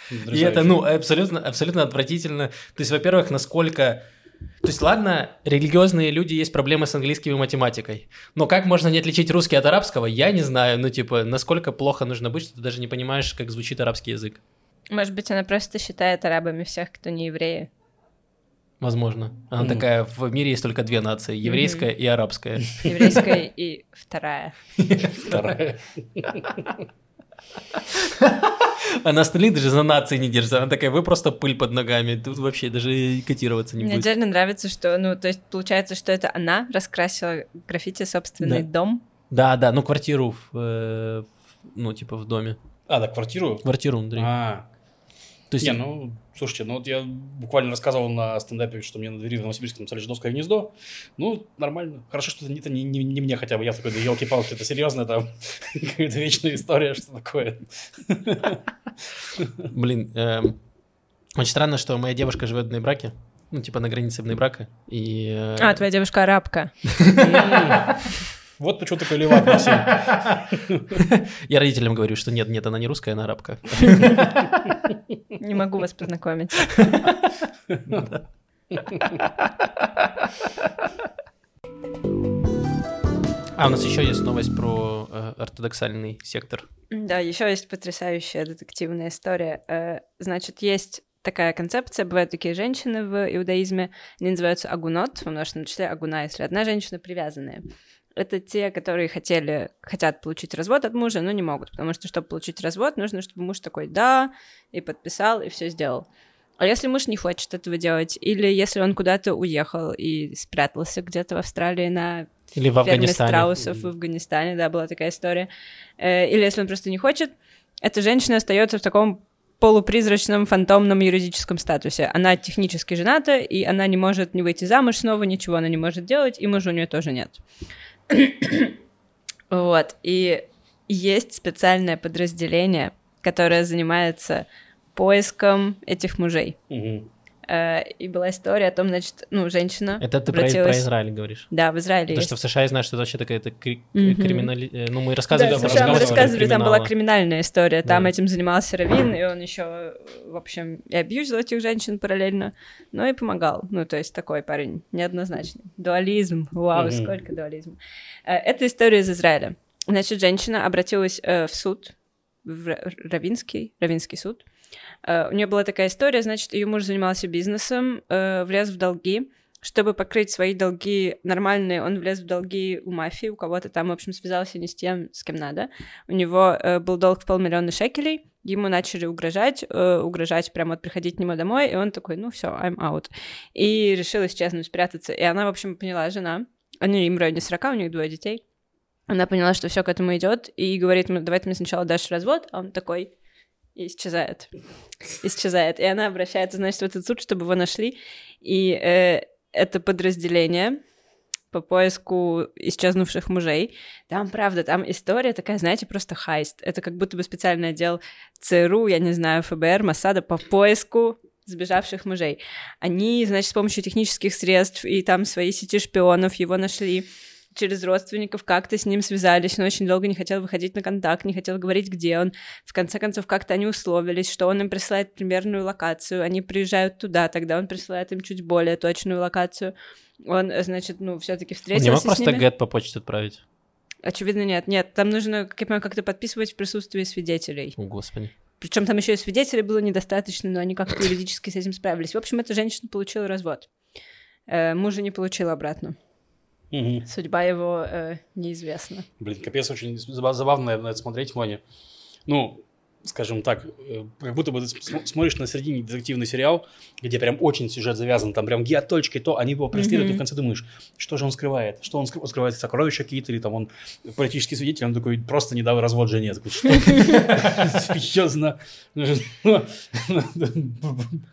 И это, ну, абсолютно, абсолютно отвратительно. То есть, во-первых, насколько... То есть, ладно, религиозные люди есть проблемы с английским и математикой. Но как можно не отличить русский от арабского, я не знаю. Ну, типа, насколько плохо нужно быть, что ты даже не понимаешь, как звучит арабский язык. Может быть, она просто считает арабами всех, кто не евреи. Возможно. Она Мгм. такая, в мире есть только две нации, еврейская и арабская. Еврейская и вторая. Вторая. А на остальных даже за нации не держится. Она такая, вы просто пыль под ногами. Тут вообще даже котироваться не Мне будет. отдельно нравится, что, ну, то есть получается, что это она раскрасила граффити собственный Да. дом. Да, да, ну квартиру, в, э, ну типа в доме. А, да, квартиру? Квартиру внутри. А, То есть, не, ну, слушайте, ну вот я буквально рассказывал на стендапе, что мне на двери в Новосибирске написали «Жидовское гнездо». Ну, нормально. Хорошо, что это не, не- не мне хотя бы. Я такой, да елки-палки, это серьезно, там какая-то вечная история, что такое. блин, эм, очень странно, что моя девушка живет в браке. Ну, типа на границе брака. И... э, А, твоя девушка арабка. Вот почему такой левак, Максим. Я родителям говорю, что нет, нет, она не русская, она арабка. Не могу вас познакомить. А, у нас еще есть новость про э, ортодоксальный сектор. Да, еще есть потрясающая детективная история. Э, Значит, есть такая концепция, бывают такие женщины в иудаизме, они называются агунот, в множественном числе агуна, если одна женщина привязанная. Это те, которые хотели, хотят получить развод от мужа, но не могут, потому что, чтобы получить развод, нужно, чтобы муж такой «да», и подписал, и все сделал. А если муж не хочет этого делать, или если он куда-то уехал и спрятался где-то в Австралии на Или в Афганистане. страусов в Афганистане, да, была такая история. Э, Или если он просто не хочет, эта женщина остается в таком полупризрачном фантомном юридическом статусе. Она технически жената, и она не может не выйти замуж снова, ничего она не может делать, и мужа у нее тоже нет. вот. И есть специальное подразделение, которое занимается поиском этих мужей. Мгм. Э, И была история о том, значит, ну, женщина Это ты про, обратилась... про Израиль говоришь. Да, в Израиле Потому есть. что в США я знаю, что это вообще такая это кри- Мгм. криминали... э, Ну, мы Да, рассказывали, в про США мы рассказывали, там была криминальная история. Там Да. этим занимался Равин, и он еще, в общем, и абьюзил этих женщин параллельно, но и помогал. Ну, то есть такой парень неоднозначный. Дуализм. Вау, Мгм. сколько дуализма. Это история из Израиля. Значит, женщина обратилась э, в суд, в Ра- Равинский, Равинский суд. Э, У нее была такая история, значит, ее муж занимался бизнесом, э, влез в долги, чтобы покрыть свои долги нормальные, он влез в долги у мафии, у кого-то там, в общем, связался не с тем, с кем надо. У него э, был долг в полмиллиона шекелей, ему начали угрожать, э, угрожать прямо вот приходить к нему домой, и он такой, ну все, I'm out. И решил исчезнуть, спрятаться. И она, в общем, поняла, жена, они им в районе 40, у них двое детей, она поняла, что все к этому идет, и говорит, «Ну, давай ты мне сначала дашь развод, а он такой, исчезает. Исчезает. И она обращается, значит, в этот суд, чтобы его нашли. И э, это подразделение по поиску исчезнувших мужей. Там, правда, там история такая, знаете, просто хайст. Это как будто бы специальный отдел ЦРУ, я не знаю, ФБР, Масада по поиску сбежавших мужей. Они, значит, с помощью технических средств и там своей сети шпионов его нашли через родственников как-то с ним связались, он очень долго не хотел выходить на контакт, не хотел говорить, где он. В конце концов, как-то они условились, что он им присылает примерную локацию, они приезжают туда, тогда он присылает им чуть более точную локацию. Он, значит, ну, все таки встретился не мог просто гэт по почте отправить? Очевидно, нет. Нет, там нужно, как я понимаю, как-то подписывать в присутствии свидетелей. О, господи. Причем там еще и свидетелей было недостаточно, но они как-то юридически с этим справились. В общем, эта женщина получила развод. Э, мужа не получила обратно. Мгм. Судьба его э, неизвестна. Блин, капец, очень заба- забавно на это смотреть, Ваня. Ну, скажем так, э, как будто бы ты см- смотришь на середине детективный сериал, где прям очень сюжет завязан, там прям геоточкой, то они его преследуют, и в конце думаешь, что же он скрывает? Что он скры- скрывает сокровища какие-то, или там он политический свидетель, он такой просто не дал развод жене. Я Такой, что? Серьезно?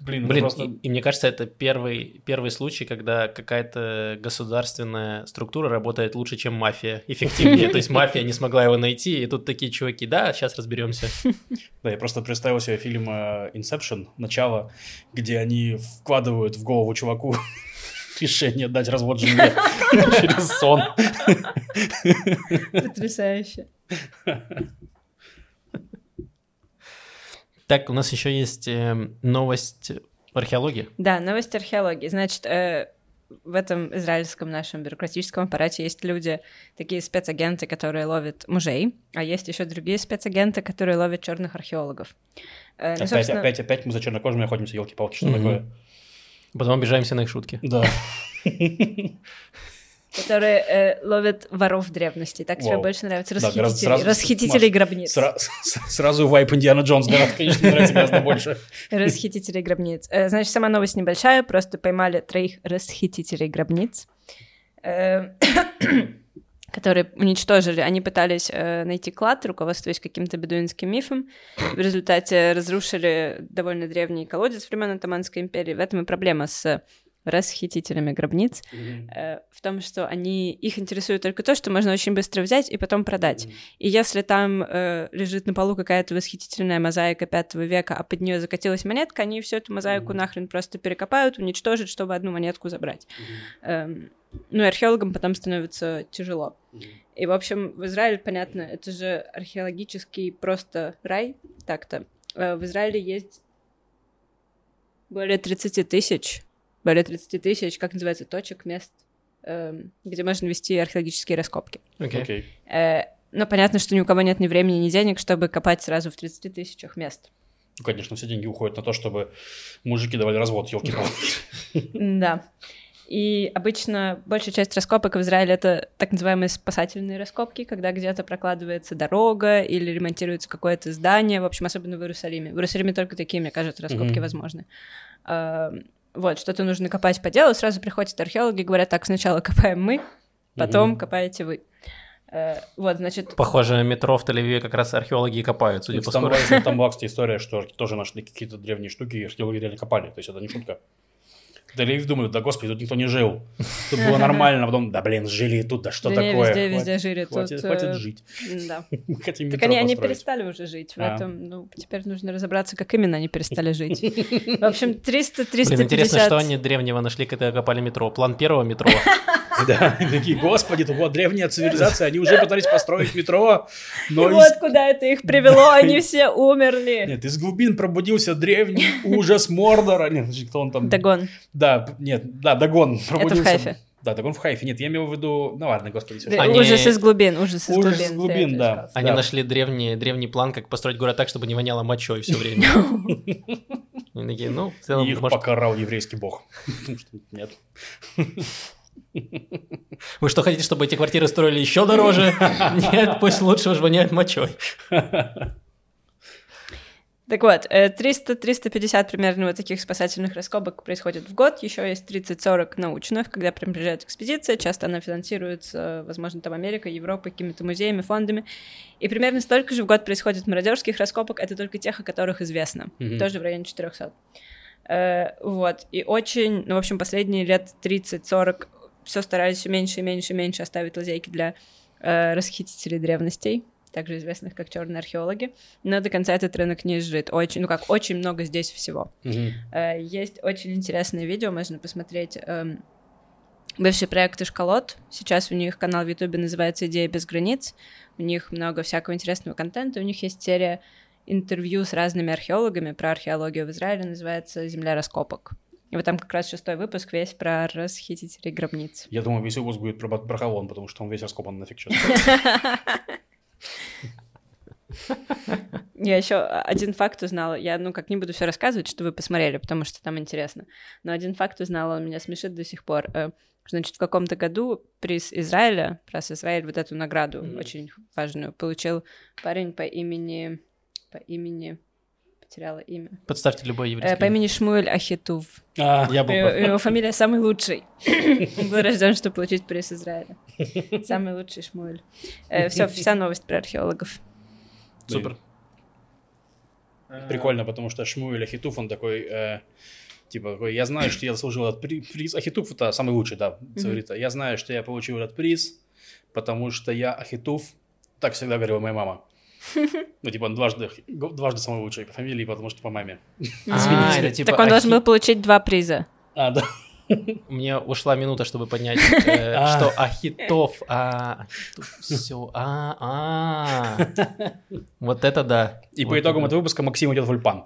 Блин, просто... и, и мне кажется, это первый, первый случай, когда какая-то государственная структура работает лучше, чем мафия, эффективнее. То есть мафия не смогла его найти, и тут такие чуваки, да, сейчас разберемся. Да, я просто представил себе фильм э, Inception, начало, где они вкладывают в голову чуваку решение дать развод жене через сон. Потрясающе. Так, у нас еще есть эм, новость археологии. Да, новость археологии. Значит, э, в этом израильском нашем бюрократическом аппарате есть люди, такие спецагенты, которые ловят мужей, а есть еще другие спецагенты, которые ловят черных археологов. Э, ну, Опять, собственно, опять, опять мы за чернокожими охотимся, елки-палки, что Мгм. такое? Потом обижаемся на их шутки. Да. Которые э, ловят воров древности. Так тебе Вау. больше нравится? Да, гораздо Расхитителей, сразу- расхитителей Маш, гробниц. Сра- Сразу вайп Индиана Джонс, да, конечно, нравится гораздо больше. Расхитителей гробниц. Э, Значит, сама новость небольшая, просто поймали троих расхитителей гробниц, э, которые уничтожили. Они пытались э, найти клад, руководствуясь каким-то бедуинским мифом. В результате разрушили довольно древний колодец времен Атаманской империи. В этом и проблема с расхитителями гробниц. э, в том, что они их интересует только то, что можно очень быстро взять и потом продать. И если там э, лежит на полу какая-то восхитительная мозаика пятого века, а под нее закатилась монетка, они всю эту мозаику Мгм. нахрен просто перекопают, уничтожат, чтобы одну монетку забрать. Эм, ну и археологам потом становится тяжело. И, в общем, в Израиле, понятно, это же археологический просто рай, так-то. Э, В Израиле есть более 30 тысяч, более 30 тысяч, как называется, точек, мест, эм, где можно вести археологические раскопки. Окей. Окей. Э, Но понятно, что ни у кого нет ни времени, ни денег, чтобы копать сразу в 30 тысячах мест. Ну, Конечно, все деньги уходят на то, чтобы мужики давали развод, елки Да. И обычно большая часть раскопок в Израиле это так называемые спасательные раскопки, когда где-то прокладывается дорога или ремонтируется какое-то здание, в общем, особенно в Иерусалиме. В Иерусалиме только такие, мне кажется, раскопки Мгм. возможны. Вот, что-то нужно копать по делу, сразу приходят археологи и говорят, так, сначала копаем мы, потом Мгм. копаете вы. Э, Вот, значит, Похоже, метро в Тель-Авиве как раз археологи копают, судя по Там, скорости. была- там была, кстати, история, что тоже нашли какие-то древние штуки, и археологи реально копали. То есть это не шутка. Да и думают, да господи, тут никто не жил. Тут было нормально, а потом, да блин, жили и тут, да что Да такое? везде, Хватит- везде жили. Тут, Хватит, э, хватит жить. да. Хотим Так они, они построить. перестали уже жить в А. этом. Ну, теперь нужно разобраться, как именно они перестали жить. В общем, 300 350 Блин, интересно, что они древнего нашли, когда копали метро. План первого метро. Да, и такие, господи, тут была древняя цивилизация, они уже пытались построить метро, И но из- вот куда это их привело, они все умерли. Нет, из глубин пробудился древний ужас Мордора. Нет, кто он там? Дагон. Да, нет, да, Дагон пробудился. Хайфе. Да, Дагон в Хайфе. Нет, я имел в виду... Ну ладно, господи. Да, Они- Ужас из глубин, ужас из Ужас глубин. из глубин, это да. Они Да. нашли древний, древний план, как построить город так, чтобы не воняло мочой все время. Они такие, ну, в целом, И их покарал еврейский бог. Нет. вы что, хотите, чтобы эти квартиры строили еще дороже? Нет, пусть лучше уж воняет мочой. Так вот, э, 300-350 примерно вот таких спасательных раскопок происходит в год. Еще есть 30-40 научных, когда прям приезжает экспедиция. Часто она финансируется, возможно, там Америка, Европа, какими-то музеями, фондами. И примерно столько же в год происходит мародерских раскопок. Это только тех, о которых известно. Мгм. Тоже в районе 400. Э, вот. И очень, ну, в общем, последние лет 30-40 все старались все меньше и меньше и меньше оставить лазейки для э, расхитителей древностей, также известных как черные археологи. Но до конца этот рынок не изжит. Очень, ну как, очень много здесь всего. Мгм. Э, Есть очень интересное видео, можно посмотреть. эм, Бывший проект Ишколот. Сейчас у них канал в Ютубе называется «Идея без границ». У них много всякого интересного контента. У них есть серия интервью с разными археологами про археологию в Израиле, называется «Земля раскопок». И вот там как раз шестой выпуск весь про расхитителей гробниц. Я думаю, весь выпуск будет про Брахалон, потому что он весь раскопан нафиг сейчас. Я еще один факт узнала. Я, ну, как не буду все рассказывать, что вы посмотрели, потому что там интересно. Но один факт узнала, он меня смешит до сих пор. Э, Значит, в каком-то году приз Израиля, раз Израиль вот эту награду Мгм. очень важную получил парень по имени... По имени... Потеряла имя. Подставьте любой Э, еврейский. По имени Шмуэль Ахитув. А, Я был Его, бы- его фамилия самый лучший. Он был рожден, чтобы получить приз Израиля. Самый лучший Шмуэль. Все, вся новость про археологов. Супер. Прикольно, потому что Шмуэль Ахитуф, он такой, э, типа, такой, я знаю, что я заслужил этот при- приз. Ахитуф это самый лучший, да, говорит. Я знаю, что я получил этот приз, потому что я Ахитуф. Так всегда говорила моя мама. Ну, типа, он дважды, дважды самый лучший по фамилии, потому что по маме. А, это типа... Так он должен был получить два приза. А, да. Мне ушла минута, чтобы понять, э, А. что Ахитов, а, все, а, а, вот это да. И по итогам это. этого выпуска Максим идет в Ульпан.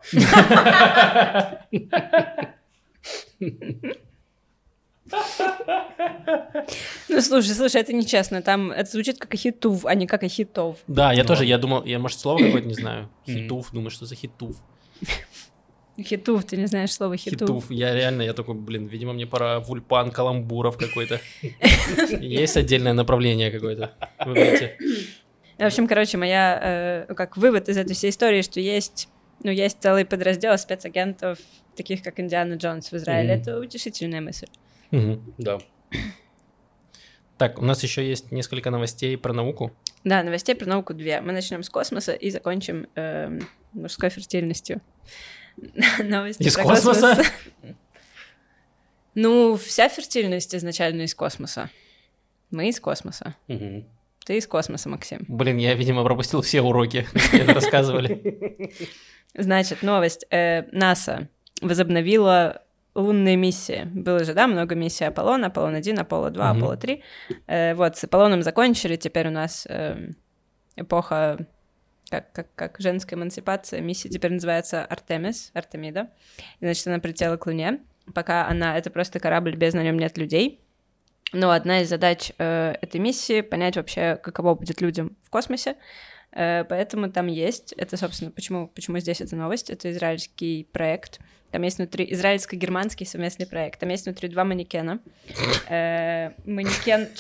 Ну, слушай, слушай, это нечестно. Там это звучит как Ахитув, а не как Ахитов. Да, я тоже, я думал, я, может, слово какое-то не знаю. Хитув, думаю, что за хитув. Хитув, ты не знаешь слово хитув. Хитув. Я реально, я такой, блин, видимо, мне пора вульпан каламбуров какой-то. Есть отдельное направление какое-то. Выберите. В общем, короче, моя, э, как вывод из этой всей истории, что есть, ну, есть целый подраздел спецагентов, таких как Индиана Джонс в Израиле. Мгм. Это утешительная мысль. Да. Так, у нас еще есть несколько новостей про науку. Да, новостей про науку две. Мы начнем с космоса и закончим эм, мужской фертильностью. Новости Из космоса? космос. Ну, вся фертильность изначально из космоса. Мы из космоса. Ты из космоса, Максим. Блин, я, видимо, пропустил все уроки, это рассказывали. Значит, новость. Э, НАСА возобновила лунные миссии. Было же, да, много миссий Аполлон, Аполлон-1, Аполло-2, Мгм. Аполло-3. Э, вот, с Аполлоном закончили, теперь у нас эм, эпоха как, как, как женская эмансипация. Миссия теперь называется Артемис, Артемида. И, значит, она прилетела к Луне. Пока она... Это просто корабль, без на нем нет людей. Но одна из задач э, этой миссии — понять вообще, каково будет людям в космосе. Э, поэтому там есть... Это, собственно, почему, почему здесь эта новость. Это израильский проект. Там есть внутри... Израильско-германский совместный проект. Там есть внутри два манекена. Э, манекен...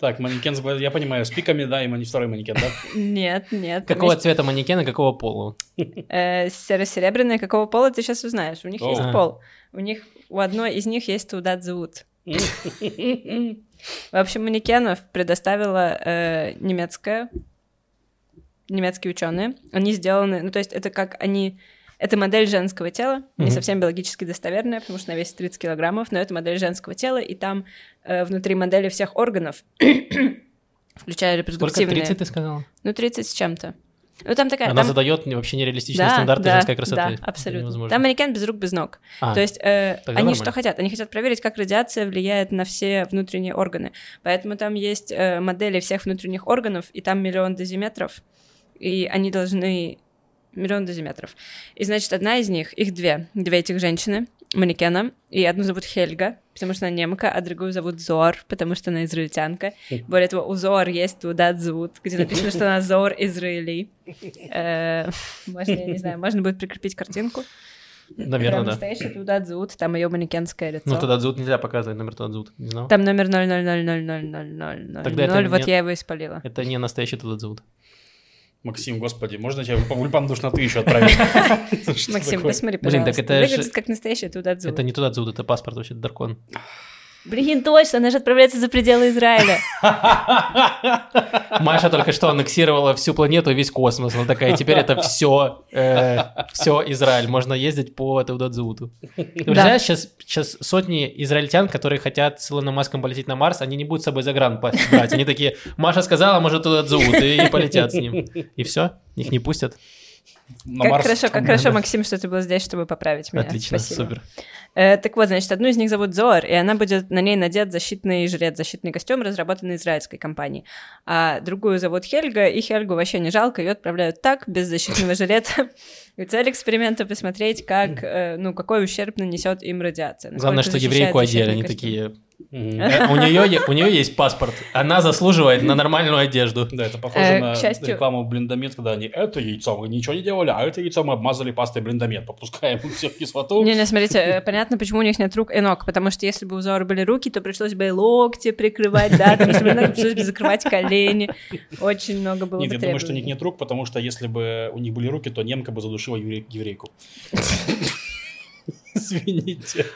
Так, манекен, с- я понимаю, с пиками, да, и мани- второй манекен, да? Нет, нет. Какого есть, цвета манекена, какого пола? э, серо-серебряный. Какого пола ты сейчас узнаешь? У них есть А. пол. У них... У одной из них есть Тудат Зовут. В общем, манекенов предоставила э, немецкая, немецкие ученые. Они сделаны, ну то есть это как они, это модель женского тела, не Мгм. совсем биологически достоверная, потому что она весит 30 килограммов, но это модель женского тела, и там э, внутри модели всех органов, включая Сколько? репродуктивные, 30 ты сказала? ну 30 с чем-то. Ну там такая, Она там- задает вообще нереалистичные да, стандарты да, женской красоты. Да, абсолютно. невозможно. Там манекен без рук, без ног. А, То есть э, они нормально. что хотят? Они хотят проверить, как радиация влияет на все внутренние органы. Поэтому там есть э, модели всех внутренних органов, и там миллион дозиметров, и они должны... Миллион дозиметров. И, значит, одна из них, их две, две этих женщины, манекена, и одну зовут Хельга, потому что она немка, а другую зовут Зор, потому что она израильтянка. Более того, у Зор есть туда зовут, где написано, что она Зор Израили. Э, Можно, я не знаю, можно будет прикрепить картинку. наверное, Прям да. настоящий туда зовут, там ее манекенское лицо. Ну, тогда зовут нельзя показывать, номер туда зовут. Не знал? Там номер 000000000, Тогда это вот не- я его испалила. Это не настоящий туда зовут. Максим, господи, можно тебя по ульпан душноты еще отправить? Максим, посмотри, Блин, пожалуйста. так это Выглядит как настоящий туда зовут. Это не туда зовут, это паспорт вообще, дракон. Блин, точно, она же отправляется за пределы Израиля. Маша только что аннексировала всю планету и весь космос. Она такая, теперь это все, все Израиль. Можно ездить по Таудадзуту. Ты представляешь, сейчас, сейчас сотни израильтян, которые хотят с Илоном Маском полететь на Марс, они не будут с собой загран брать. Они такие, Маша сказала, может, Таудадзут, и полетят с ним. И все, их не пустят. На Как Марс. хорошо, как хорошо, Максим, что ты был здесь, чтобы поправить меня. Отлично, Спасибо. супер. Э, так вот, значит, одну из них зовут Зоар, и она будет на ней надет защитный жилет, защитный костюм, разработанный израильской компанией. А другую зовут Хельга, и Хельгу вообще не жалко, ее отправляют так, без защитного жилета. И цель эксперимента посмотреть, как, э, ну, какой ущерб нанесет им радиация. Главное, что еврейку одели, они такие... «Э, У нее, у нее есть паспорт, она заслуживает на нормальную одежду. Да, это похоже Э, на к счастью- рекламу блиндомет, когда они это яйцо мы ничего не делали, а это яйцо мы обмазали пастой блиндомет, попускаем все в кислоту. Не-не, смотрите, э, понятно, почему у них нет рук и ног, потому что если бы у Зора были руки, то пришлось бы и локти прикрывать, да, там, если бы надо, пришлось бы закрывать колени. Очень много было Нет, бы я думаю, что у них нет рук, потому что если бы у них были руки, то немка бы задушила евре- еврейку. Извините.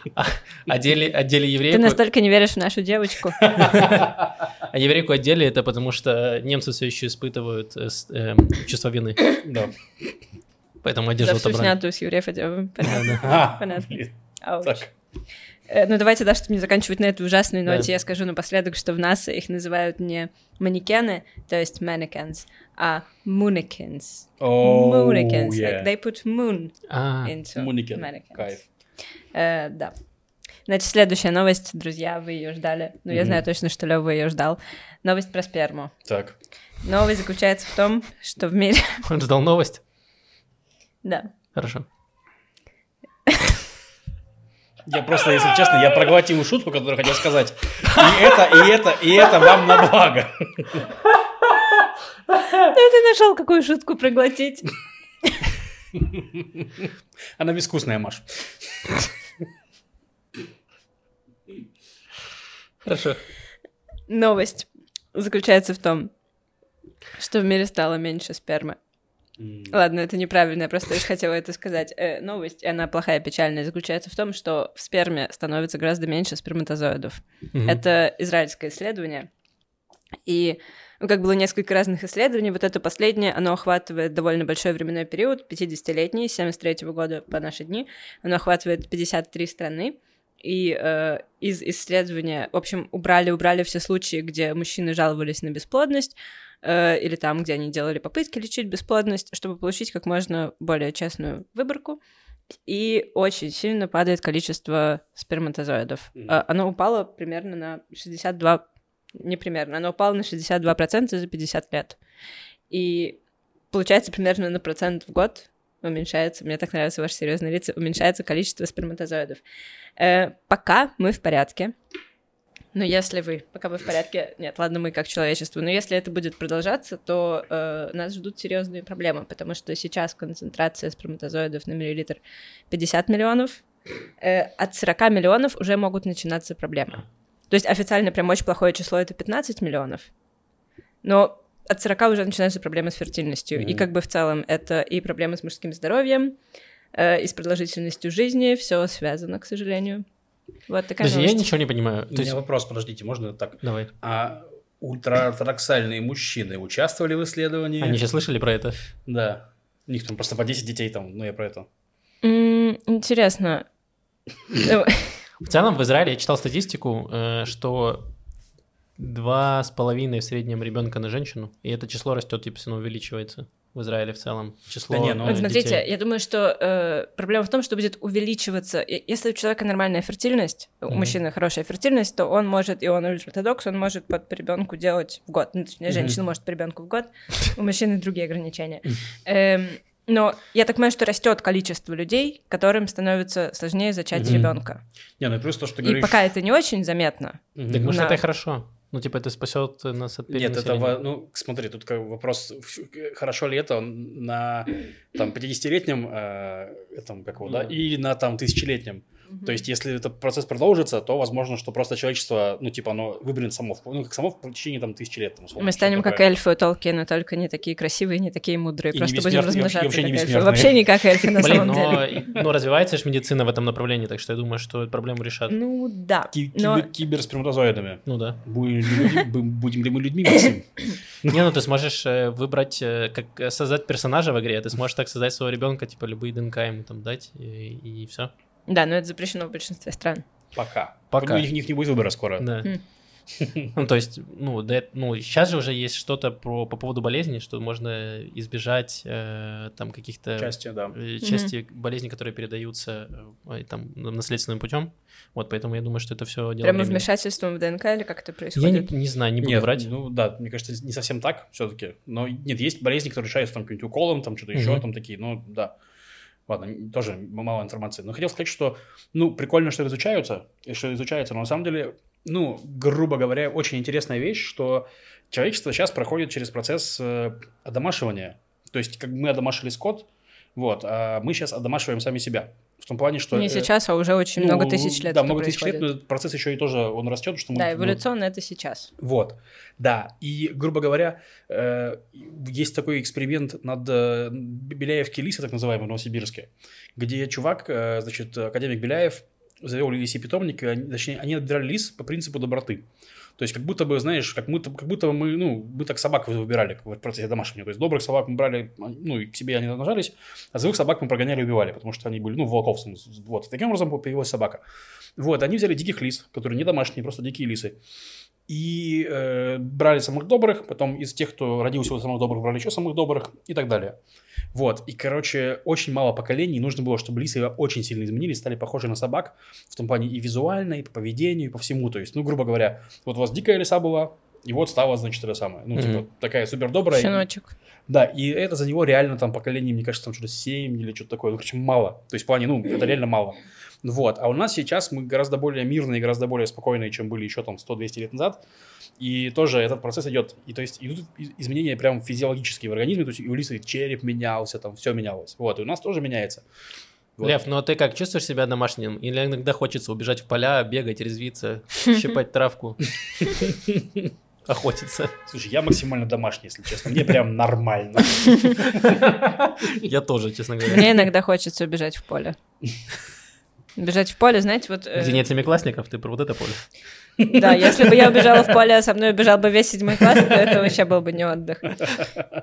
Одели, одели Ты еврейку, настолько не веришь в нашу девочку. а еврейку одели, это потому что немцы все еще испытывают э, эм, чувство вины. Да. Поэтому За одежду всю отобрали. снятую с евреев одежду. Понятно. А. Э, Ну, давайте, да, чтобы не заканчивать на этой ужасной ноте, я скажу напоследок, что в НАСА их называют не манекены, то есть mannequins, а moonekins. Oh. Like they put moon А, into mannequins. Кайф. Э, да. Значит, следующая новость, друзья, вы ее ждали. Ну, я Мгм. знаю точно, что Лёва ее ждал. Новость про сперму. Так. Новость заключается в том, что в мире... он ждал новость? Да. Хорошо. Я просто, если честно, я проглотил шутку, которую хотел сказать. И это, и это, и это вам на благо. Ну, ты нашел какую шутку проглотить. Она безвкусная, Маш. Хорошо. Новость заключается в том, что в мире стало меньше спермы. Ладно, это неправильно, я просто лишь хотела это сказать. Э, новость, и она плохая, печальная, заключается в том, что в сперме становится гораздо меньше сперматозоидов. Мгм. Это израильское исследование. И ну, как было несколько разных исследований, вот это последнее, оно охватывает довольно большой временной период, 50-летний, с 73 года по наши дни. Оно охватывает 53 страны. И э, из исследования, в общем, убрали, убрали все случаи, где мужчины жаловались на бесплодность, э, или там, где они делали попытки лечить бесплодность, чтобы получить как можно более честную выборку. И очень сильно падает количество сперматозоидов. Мгм. Э, Оно упало примерно на 62, не примерно, оно упало на 62% за 50 лет. И получается примерно на процент в год уменьшается, мне так нравятся ваши серьезные лица, уменьшается количество сперматозоидов. Э, пока мы в порядке, но если вы, пока вы в порядке, нет, ладно, мы как человечество, но если это будет продолжаться, то э, нас ждут серьезные проблемы, потому что сейчас концентрация сперматозоидов на миллилитр 50 миллионов, э, от 40 миллионов уже могут начинаться проблемы. То есть официально прям очень плохое число это 15 миллионов, но от 40 уже начинаются проблемы с фертильностью. И Мгм. как бы в целом это и проблемы с мужским здоровьем, э, и с продолжительностью жизни, все связано, к сожалению. Вот такая Подожди, я новость. ничего не понимаю. У То меня есть, вопрос, подождите, можно так? давай. А ультраортодоксальные мужчины участвовали в исследовании? Они сейчас слышали про это? Да. У них там просто по 10 детей там, ну я про это. Интересно. В целом, в Израиле я читал статистику, э, что два с половиной в среднем ребенка на женщину, и это число растет, типа, оно увеличивается в Израиле в целом. Число Да не, ну, Вот смотрите, детей. я думаю, что э, проблема в том, что будет увеличиваться. Если у человека нормальная фертильность, у Мгм. мужчины хорошая фертильность, то он может, и он ультратодокс, он может под по ребенку делать в год. Ну, точнее, женщина может по ребенку в год, у мужчины другие ограничения. Эм, но я так понимаю, что растет количество людей, которым становится сложнее зачать Мгм. ребенка. Не, ну и плюс то, что ты И говоришь... пока это не очень заметно. Мгм. Так может, Да. это и хорошо. Ну, типа, это спасет нас от Нет, это, ну, смотри, тут как вопрос, ф- хорошо ли это на там 50-летнем, э, этом, как его, да, или на там тысячелетнем. То есть, если этот процесс продолжится, то возможно, что просто человечество, ну, типа, оно выберет само, ну, как само в течение там тысячи лет. Там, условно, Мы станем как такое. эльфы у Толкина, только не такие красивые, не такие мудрые. И Просто будем размножаться вообще как эльфы. Вообще не как эльфы на Блин, самом деле. но, развивается же медицина в этом направлении, так что я думаю, что эту проблему решат. Ну да. Киберсперматозоидами. Ну да. Будем ли, мы людьми, Максим? Не, ну ты сможешь э, выбрать, э, как э, создать персонажа в игре, ты сможешь так создать своего ребенка, типа любые ДНК ему там дать, и все. Да, но это запрещено в большинстве стран. Пока. Пока. У них, у них не будет выбора скоро. Да. Ну, то есть, ну, да, ну, сейчас же уже есть что-то про, по поводу болезней, что можно избежать э, там каких-то Части, да. э, части болезней, которые передаются э, там наследственным путем. Вот, поэтому я думаю, что это все дело Прямо времени. вмешательством в ДНК или как это Я не, происходит? не знаю, не буду Нет, врать. ну да, мне кажется, не совсем так все-таки. Но нет, есть болезни, которые решаются там каким-нибудь уколом, там что-то еще, Мгм. там такие, ну да. Ладно, тоже мало информации. Но хотел сказать, что, ну, прикольно, что изучаются, и что изучается, но на самом деле, ну, грубо говоря, очень интересная вещь, что человечество сейчас проходит через процесс э, одомашивания. То есть, как мы одомашили скот, вот, а мы сейчас одомашиваем сами себя. В том плане, что... Не э, сейчас, а уже очень ну, много тысяч лет Да, много тысяч лет, но процесс еще и тоже, он растет, что мы... Да, ну, эволюционно это сейчас. вот, да. И, грубо говоря, э, есть такой эксперимент над э, Беляевки лисы, так называемый, в Новосибирске, где чувак, э, значит, академик Беляев, завел лисий питомник, и они, точнее, они отбирали лис по принципу доброты. То есть, как будто бы, знаешь, как будто, как будто бы мы, ну, мы так собак выбирали в процессе домашнего. То есть, добрых собак мы брали, ну, и к себе они нажались, а злых собак мы прогоняли и убивали, потому что они были, ну, волков. Вот, таким образом появилась собака. Вот, они взяли диких лис, которые не домашние, просто дикие лисы. И э, брали самых добрых, потом из тех, кто родился у самых добрых, брали еще самых добрых и так далее. Вот, и, короче, очень мало поколений нужно было, чтобы лисы очень сильно изменились, стали похожи на собак, в том плане и визуально, и по поведению, и по всему. То есть, ну, грубо говоря, вот у вас дикая лиса была, и вот стала, значит, это самое. Ну, типа, Мгм. такая супер добрая. Щеночек. Да, и это за него реально там поколение, мне кажется, там что-то 7 или что-то такое. Ну, короче, мало. То есть, в плане, ну, это реально мало. Вот. А у нас сейчас мы гораздо более мирные, гораздо более спокойные, чем были еще там 100-200 лет назад. И тоже этот процесс идет. И то есть идут изменения прям физиологические в организме. То есть и у лисы череп менялся, там все менялось. Вот. И у нас тоже меняется. Вот. Лев, ну а ты как, чувствуешь себя домашним? Или иногда хочется убежать в поля, бегать, резвиться, щипать травку, охотиться? Слушай, я максимально домашний, если честно. Мне прям нормально. Я тоже, честно говоря. Мне иногда хочется убежать в поле. Бежать в поле, знаете, вот... э, Где нет семиклассников, ты про вот это поле. Да, если бы я убежала в поле, а со мной убежал бы весь седьмой класс, то это вообще был бы не отдых.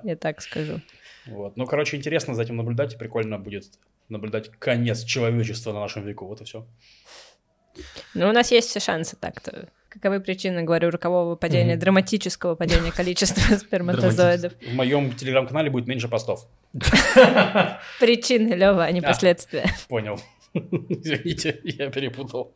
Я так скажу. Вот. Ну, короче, интересно за этим наблюдать, и прикольно будет наблюдать конец человечества на нашем веку. Вот и все. Ну, у нас есть все шансы так-то. Каковы причины, говорю, рокового падения, Мгм. драматического падения количества сперматозоидов? В моем телеграм-канале будет меньше постов. Причины, Лева, а не А. последствия. Понял. Извините, я перепутал.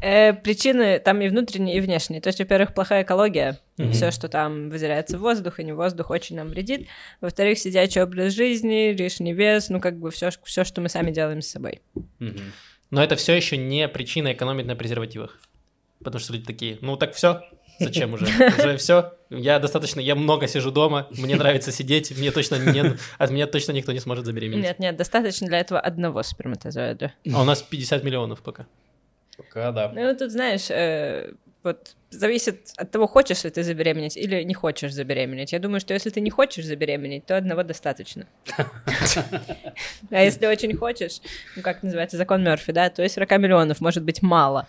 Э, причины там и внутренние, и внешние. То есть, во-первых, плохая экология. Мгм. Все, что там выделяется в воздух, и не воздух, очень нам вредит. Во-вторых, сидячий образ жизни, лишний вес, ну, как бы все, все, что мы сами делаем с собой. Мгм. Но это все еще не причина экономить на презервативах. Потому что люди такие, ну так все, зачем уже? Уже все. Я достаточно, я много сижу дома, мне нравится сидеть, мне точно не, от меня точно никто не сможет забеременеть. Нет, нет, достаточно для этого одного сперматозоида. А у нас 50 миллионов пока. Пока да. Ну, тут, знаешь, э, вот зависит от того, хочешь ли ты забеременеть или не хочешь забеременеть. Я думаю, что если ты не хочешь забеременеть, то одного достаточно. А если очень хочешь, ну, как называется, закон Мерфи, да, то есть 40 миллионов может быть мало.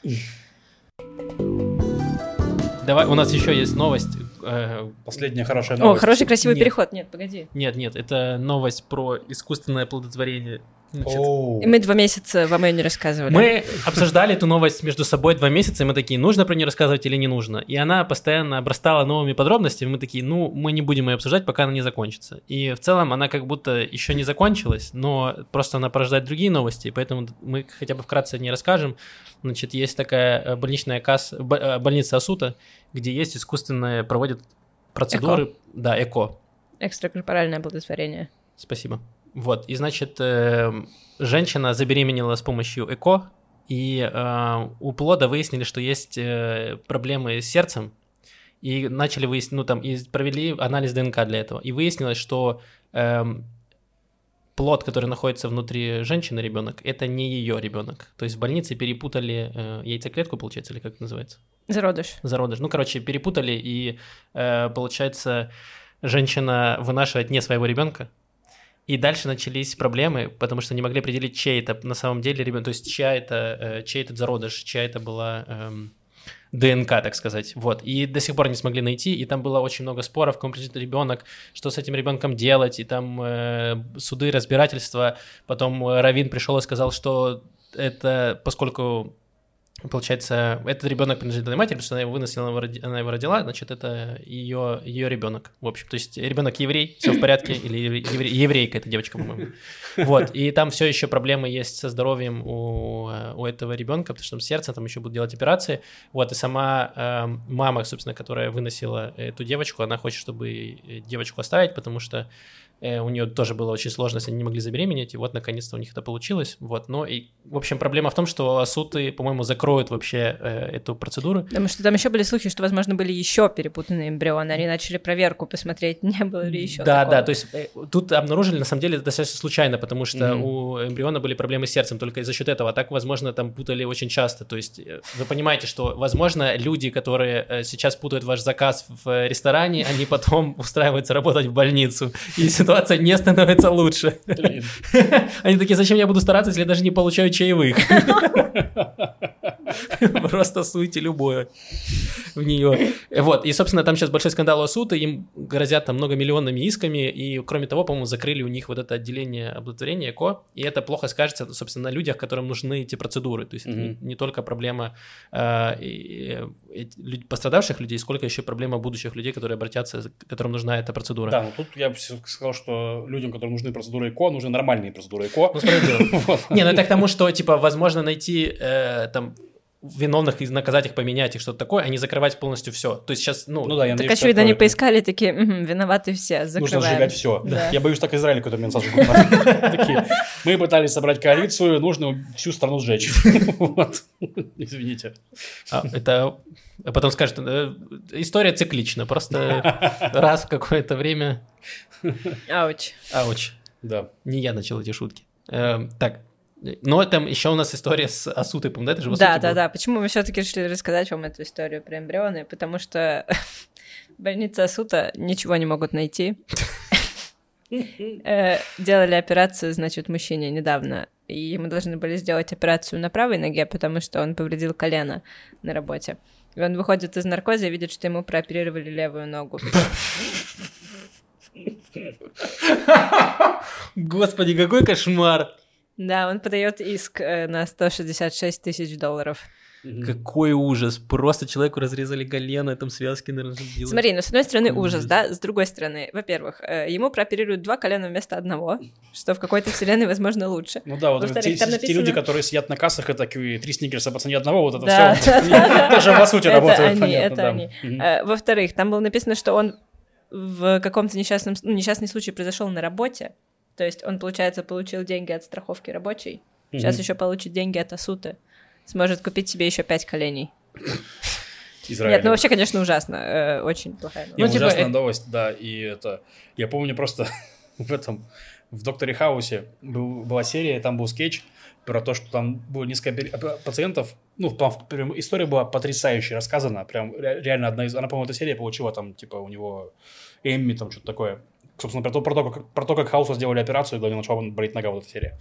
Давай, у нас еще есть новость. э, Последняя хорошая О, новость. хороший красивый Нет. переход. Нет, погоди. Нет, нет, это новость про искусственное оплодотворение. И мы два месяца вам ее не рассказывали. Мы обсуждали эту новость между собой два месяца, и мы такие, нужно про нее рассказывать или не нужно. И она постоянно обрастала новыми подробностями, мы такие, ну, мы не будем ее обсуждать, пока она не закончится. И в целом она как будто еще не закончилась, но просто она порождает другие новости, поэтому мы хотя бы вкратце не расскажем. Значит, есть такая э, больничная касса, э, больница Асута, где есть искусственные, проводят процедуры. Да, ЭКО. Экстракорпоральное оплодотворение. Спасибо. Вот, и значит, э, женщина забеременела с помощью ЭКО, и э, у плода выяснили, что есть э, проблемы с сердцем, и начали выяснить, ну там, и провели анализ ДНК для этого, и выяснилось, что эм, плод, который находится внутри женщины, ребенок, это не ее ребенок. То есть в больнице перепутали э, яйцеклетку, получается, или как это называется? Зародыш. зародыш. Ну, короче, перепутали, и э, получается, женщина вынашивает не своего ребенка. И дальше начались проблемы, потому что не могли определить, чей это на самом деле ребенок, то есть чья это, э, чей это зародыш, чья это была эм, ДНК, так сказать. Вот. И до сих пор не смогли найти, и там было очень много споров, кому принадлежит ребенок, что с этим ребенком делать, и там э, суды, разбирательства. Потом э, Равин пришел и сказал, что это, поскольку Получается, этот ребенок принадлежит этой матери, потому что она его выносила, она его родила, значит, это ее, ее ребенок. В общем, то есть ребенок еврей, все в порядке, или евре- еврейка, это девочка, по-моему. Вот, и там все еще проблемы есть со здоровьем у, у этого ребенка, потому что там сердце, там еще будут делать операции. Вот, и сама э, мама, собственно, которая выносила эту девочку, она хочет, чтобы девочку оставить, потому что у нее тоже было очень сложно, если они не могли забеременеть, и вот наконец-то у них это получилось. Вот, но и, в общем, проблема в том, что суты, по-моему, закроют вообще э, эту процедуру. Потому что там еще были слухи, что, возможно, были еще перепутанные эмбрионы. Они начали проверку посмотреть, не было ли еще. Да, да, то есть э, тут обнаружили, на самом деле, достаточно случайно, потому что Мгм. у эмбриона были проблемы с сердцем только за счет этого, а так, возможно, там путали очень часто, то есть э, вы понимаете, что, возможно, люди, которые э, сейчас путают ваш заказ в э, ресторане, они потом устраиваются работать в больницу, и ситуация не становится лучше. Они такие, зачем я буду стараться, если я даже не получаю чаевых? Просто суйте любое в нее. Вот, и, собственно, там сейчас большой скандал у суд, и им грозят там многомиллионными исками, и, кроме того, по-моему, закрыли у них вот это отделение оплодотворения ЭКО, и это плохо скажется, собственно, на людях, которым нужны эти процедуры. То есть это не, только проблема э, люд- пострадавших людей, сколько еще проблема будущих людей, которые обратятся, которым нужна эта процедура. Да, ну тут я бы сказал, что людям, которым нужны процедуры ЭКО, нужны нормальные процедуры ЭКО. Ну. Не, ну это к тому, что, типа, возможно найти э, там виновных и наказать их, поменять их, что-то такое, а не закрывать полностью все. То есть сейчас, ну... Ну да, я Так, надеюсь, очевидно, они поискали, такие, «Мгм, виноваты все, Нужно закрываем. сжигать все. Да. Я боюсь, так Израиль какой-то момент сожгут. Мы пытались собрать коалицию, нужно всю страну сжечь. Вот. Извините. А, это... А потом скажут, «Э, история циклична, просто раз в какое-то время... Ауч. Ауч. Да. Не я начал эти шутки. Эм, так, но там еще у нас история с Асутыпом, да? Это же Да, да, было? да. Почему мы все-таки решили рассказать вам эту историю про эмбрионы? Потому что в больнице Асута ничего не могут найти. Э, Делали операцию, значит, мужчине недавно, и мы должны были сделать операцию на правой ноге, потому что он повредил колено на работе. И он выходит из наркоза и видит, что ему прооперировали левую ногу. Господи, какой кошмар! Да, он подает иск э, на 166 тысяч долларов. Какой ужас! Просто человеку разрезали колено, там связки, делают. Смотри, ну с одной стороны ужас, ужас. да, с другой стороны, во-первых, э, ему прооперируют два колена вместо одного, что в какой-то вселенной, возможно, лучше. Ну да, вот те, там те написано- люди, которые сидят на кассах, и такие три сникерса по цене одного, вот это Да, все. Даже в сути Это работает, они, понятно. Э, Во-вторых, там было написано, что он в каком-то несчастном, ну, несчастный случай произошел на работе, то есть он, получается, получил деньги от страховки рабочей, сейчас Мгм. еще получит деньги от Асуты, сможет купить себе еще пять коленей. Израиль. Нет, ну вообще, конечно, ужасно, э, очень плохая новость. Ну, Ну, типа, ужасная э- новость, да, и это... Я помню просто в этом... В «Докторе Хаусе» был, была серия, там был скетч про то, что там было несколько п- пациентов, ну, там прям история была потрясающе рассказана, прям ре- реально одна из... Она, по-моему, эта серия получила там, типа, у него Эмми, там, что-то такое. Собственно, про то, про то, как, про то, как Хаусу сделали операцию, и главное, начала болеть нога, вот эта серия.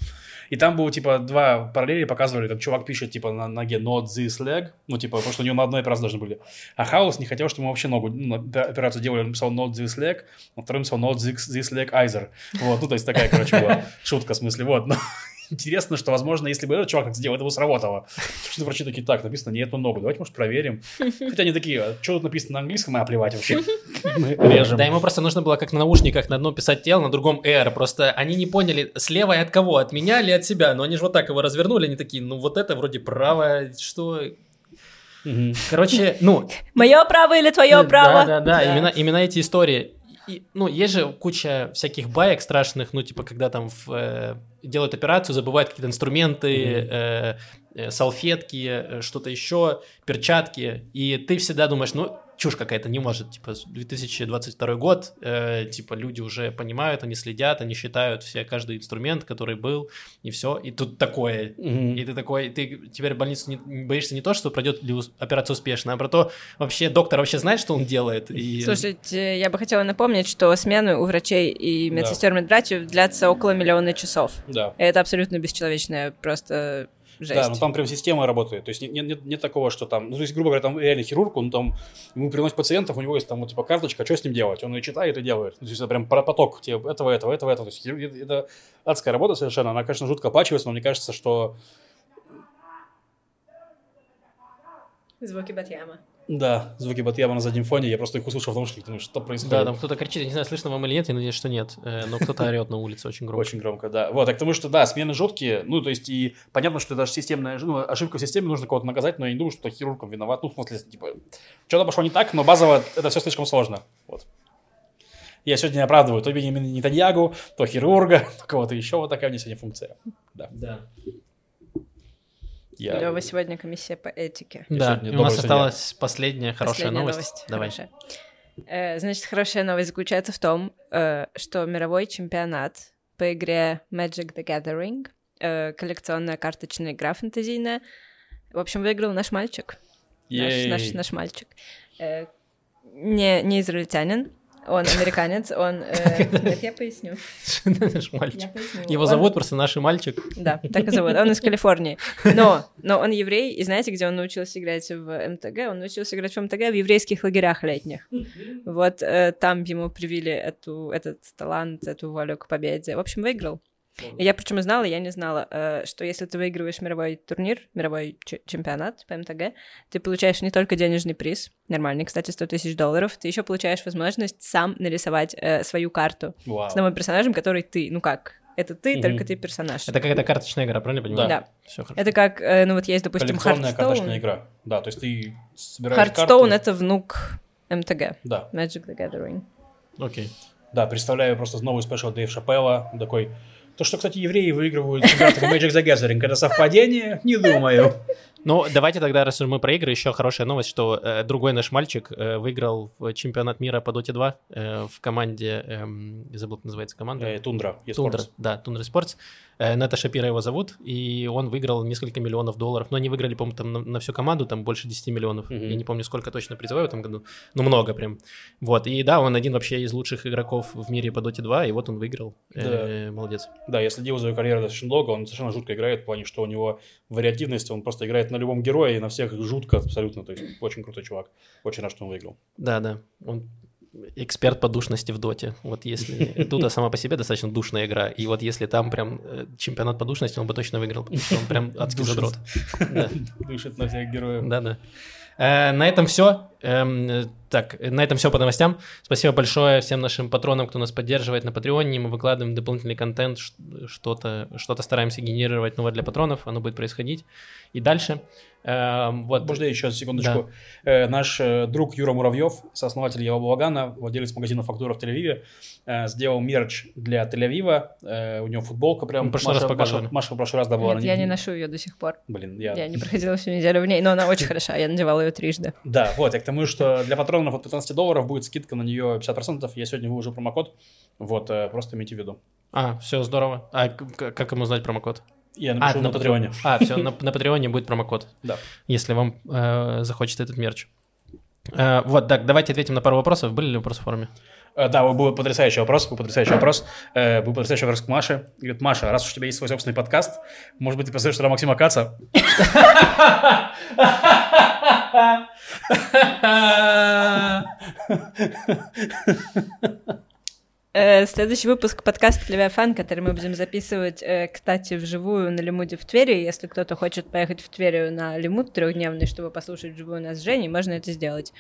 И там было, типа, два параллели показывали, как чувак пишет, типа, на ноге not this leg, ну, типа, потому что у него на одной операции должны были. А Хаус не хотел, чтобы ему вообще ногу, ну, операцию делали, он написал not this leg, на втором написал not this, this leg either. Вот, ну, то есть такая, короче, была шутка, в смысле, вот. Но интересно, что, возможно, если бы этот чувак так сделал, это бы сработало. Что врачи такие, так, написано не эту ногу, давайте, может, проверим. Хотя они такие, а что тут написано на английском, а плевать вообще. Мы режем. Да, ему просто нужно было как на наушниках на одном писать тело, на другом R. Просто они не поняли, слева от кого, от меня или от себя. Но они же вот так его развернули, они такие, ну вот это вроде правое, что... Короче, ну... Мое право или твое право? Да, да, да, именно, именно эти истории. И, ну, есть же куча всяких баек страшных, ну, типа, когда там в, э, делают операцию, забывают какие-то инструменты, э, э, салфетки, э, что-то еще, перчатки, и ты всегда думаешь, ну, чушь какая-то, не может, типа, 2022 год, э, типа, люди уже понимают, они следят, они считают все, каждый инструмент, который был, и все, и тут такое, Мгм. и ты такой, ты теперь в больницу не, не боишься не то, что пройдет ли операция успешно, а про то, вообще доктор вообще знает, что он делает. И... Слушайте, я бы хотела напомнить, что смены у врачей и Да. медсестер медбратьев длятся около миллиона часов. Да. Это абсолютно бесчеловечная просто жесть. Да, ну там прям система работает. То есть нет, нет, нет, такого, что там, ну, то есть, грубо говоря, там реально хирург, он там, ему приносит пациентов, у него есть там вот типа карточка, что с ним делать? Он ее читает и делает. То есть это прям поток тебе этого, этого, этого, этого. То есть хирург- это, это адская работа совершенно. Она, конечно, жутко оплачивается, но мне кажется, что Звуки Батьяма. Да, звуки Батьяма на заднем фоне, я просто их услышал в наушниках, думаю, что происходит. Да, там кто-то кричит, я не знаю, слышно вам или нет, я надеюсь, что нет, э, но кто-то орет на улице очень громко. Очень громко, да. Вот, так потому что, да, смены жуткие, ну, то есть, и понятно, что даже системная, ну, ошибка в системе, нужно кого-то наказать, но я не думаю, что хирургом виноват, ну, в смысле, типа, что-то пошло не так, но базово это все слишком сложно, вот. Я сегодня оправдываю то Бенjamin Нетаньягу, то хирурга, то кого-то еще, вот такая у меня сегодня функция. Да. Да. Я... Лёва, сегодня комиссия по этике. Да, у нас осталась последняя хорошая Последняя новость. Давай. Хорошая. Э, Значит, хорошая новость заключается в том, э, что мировой чемпионат по игре Magic the Gathering, э, коллекционная карточная игра фэнтезийная, в общем, выиграл наш мальчик. Наш, наш, наш мальчик. Не, не израильтянин, он американец, он... э, Нет, я поясню. Наш мальчик. Его Он- зовут просто наш мальчик. Да, так и зовут. Он из Калифорнии. Но, но он еврей, и знаете, где он научился играть в МТГ? Он научился играть в МТГ в еврейских лагерях летних. Вот э, там ему привили эту, этот талант, эту волю к победе. В общем, выиграл. Я причем знала, я не знала, э, что если ты выигрываешь мировой турнир, мировой чемпионат по МТГ, ты получаешь не только денежный приз, нормальный, кстати, 100 тысяч долларов, ты еще получаешь возможность сам нарисовать э, свою карту Вау. с новым персонажем, который ты, ну как, это ты, Мгм. только ты персонаж. Это какая-то карточная игра, правильно понимаю? Да. Все хорошо. Это как, э, ну вот есть, допустим, Коллекционная карточная игра. Да, то есть ты собираешь Hearthstone — карты. это внук МТГ, Да, Magic the Gathering. Окей. да, представляю просто новый спешл Дэйв Шапелла, такой... То, что, кстати, евреи выигрывают чемпионат Magic the Gathering, это совпадение? Не думаю. Ну, давайте тогда, раз мы про игры, еще хорошая новость, что э, другой наш мальчик э, выиграл чемпионат мира по Dota 2 э, в команде, я забыл, как называется команда. Э, Тундра, Тундра, да, Тундра Спортс. Э, Ната Шапира его зовут, и он выиграл несколько миллионов долларов. Но они выиграли, по-моему, там на, на всю команду, там больше 10 миллионов. Мгм. Я не помню, сколько точно призовой в этом году. Ну, много прям. Вот, и да, он один вообще из лучших игроков в мире по Dota 2, и вот он выиграл. Э, Молодец. Да, я следил за его карьерой достаточно долго, он совершенно жутко играет, в плане, что у него вариативность, он просто играет на любом герое и на всех жутко абсолютно, то есть очень крутой чувак. Очень рад, что он выиграл. Да, да. Он эксперт по душности в доте. Вот если Тута сама по себе достаточно душная игра, и вот если там прям э, чемпионат по душности, он бы точно выиграл, потому что он прям адский Душит. задрот. Да. Дышит на всех героев. Да, да. Э, На этом все. Так, на этом все по новостям. Спасибо большое всем нашим патронам, кто нас поддерживает на Патреоне. Мы выкладываем дополнительный контент, что-то что стараемся генерировать новое для патронов. Оно будет происходить и дальше. Эм, Вот. Можно еще секундочку. Э, наш э, друг Юра Муравьев, сооснователь Ева Благана, владелец магазина «Фактура» в Тель-Авиве, э, сделал мерч для Тель-Авива. Э, у него футболка прям. Прошлый раз Маша, показывали. Маша, Маша в прошлый раз давала. Нет, я не ношу ее до сих пор. Блин, я... Я не проходила всю неделю в ней, но она очень хороша, я надевала ее трижды. Да, вот, я к тому, что для патронов от 15 долларов будет скидка на нее 50%. Я сегодня выложу промокод. Вот, э, просто имейте в виду. А, все, здорово. А как ему узнать промокод? Я напишу на, Патреоне. А, все, на, на Патреоне будет промокод, Да. если вам э, захочется этот мерч. Э, вот, так, давайте ответим на пару вопросов. Были ли вопросы в форуме? Э, Да, был потрясающий вопрос, был потрясающий вопрос. Э, Был потрясающий вопрос к Маше. Говорит, Маша, раз уж у тебя есть свой собственный подкаст, может быть, ты позовешь туда Максима Каца? Э, Следующий выпуск подкаста «Левиафан», который мы будем записывать, э, кстати, вживую на Лимуде в Твери. Если кто-то хочет поехать в Тверь на Лимуд трехдневный, чтобы послушать вживую нас с Женей, можно это сделать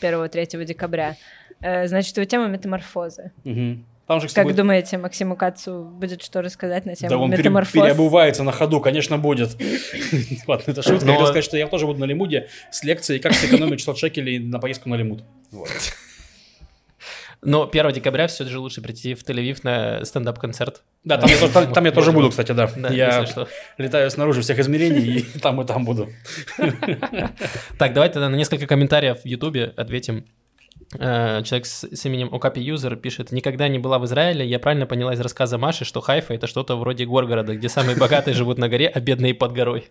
1-3 декабря. Э, Значит, его тема «Метаморфозы». Мгм. Там же, кстати, Как будет- думаете, Максиму Кацу будет что рассказать на тему Да он пере- метаморфоз? переобувается на ходу, конечно, будет. Ладно, это шутка. Я хотел сказать, что я тоже буду на Лимуде с лекцией «Как сэкономить 600 шекелей на поездку на Лимуд». Вот. Но 1 декабря все же лучше прийти в Тель-Авив на стендап-концерт. Да, там я, тоже- там- там я тоже буду, кстати, да. Да, Я если что. летаю снаружи всех измерений, и там и там буду. Так, давайте тогда на несколько комментариев в Ютубе ответим. Э, Человек с, с именем Окапи Юзер пишет, никогда не была в Израиле, я правильно поняла из рассказа Маши, что Хайфа это что-то вроде Горгорода, где самые богатые живут на горе, а бедные под горой.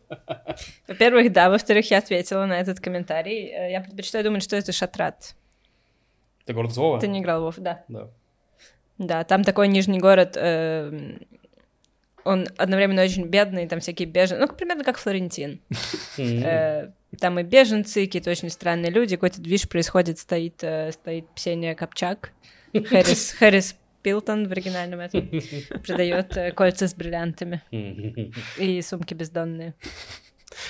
Во-первых, да. Во-вторых, я ответила на этот комментарий. Э, Я предпочитаю думать, что это Шатрат. Ты город Вова? Ты не играл в Вов, да. Да. Да, там такой нижний город, э, он одновременно очень бедный, там всякие беженцы, ну, примерно как Флорентин. Э, Там и беженцы, какие-то очень странные люди, какой-то движ происходит, стоит, э, стоит Ксения Копчак, Хэрис, Хэрис Пилтон в оригинальном этом, продает э, кольца с бриллиантами и сумки бездонные.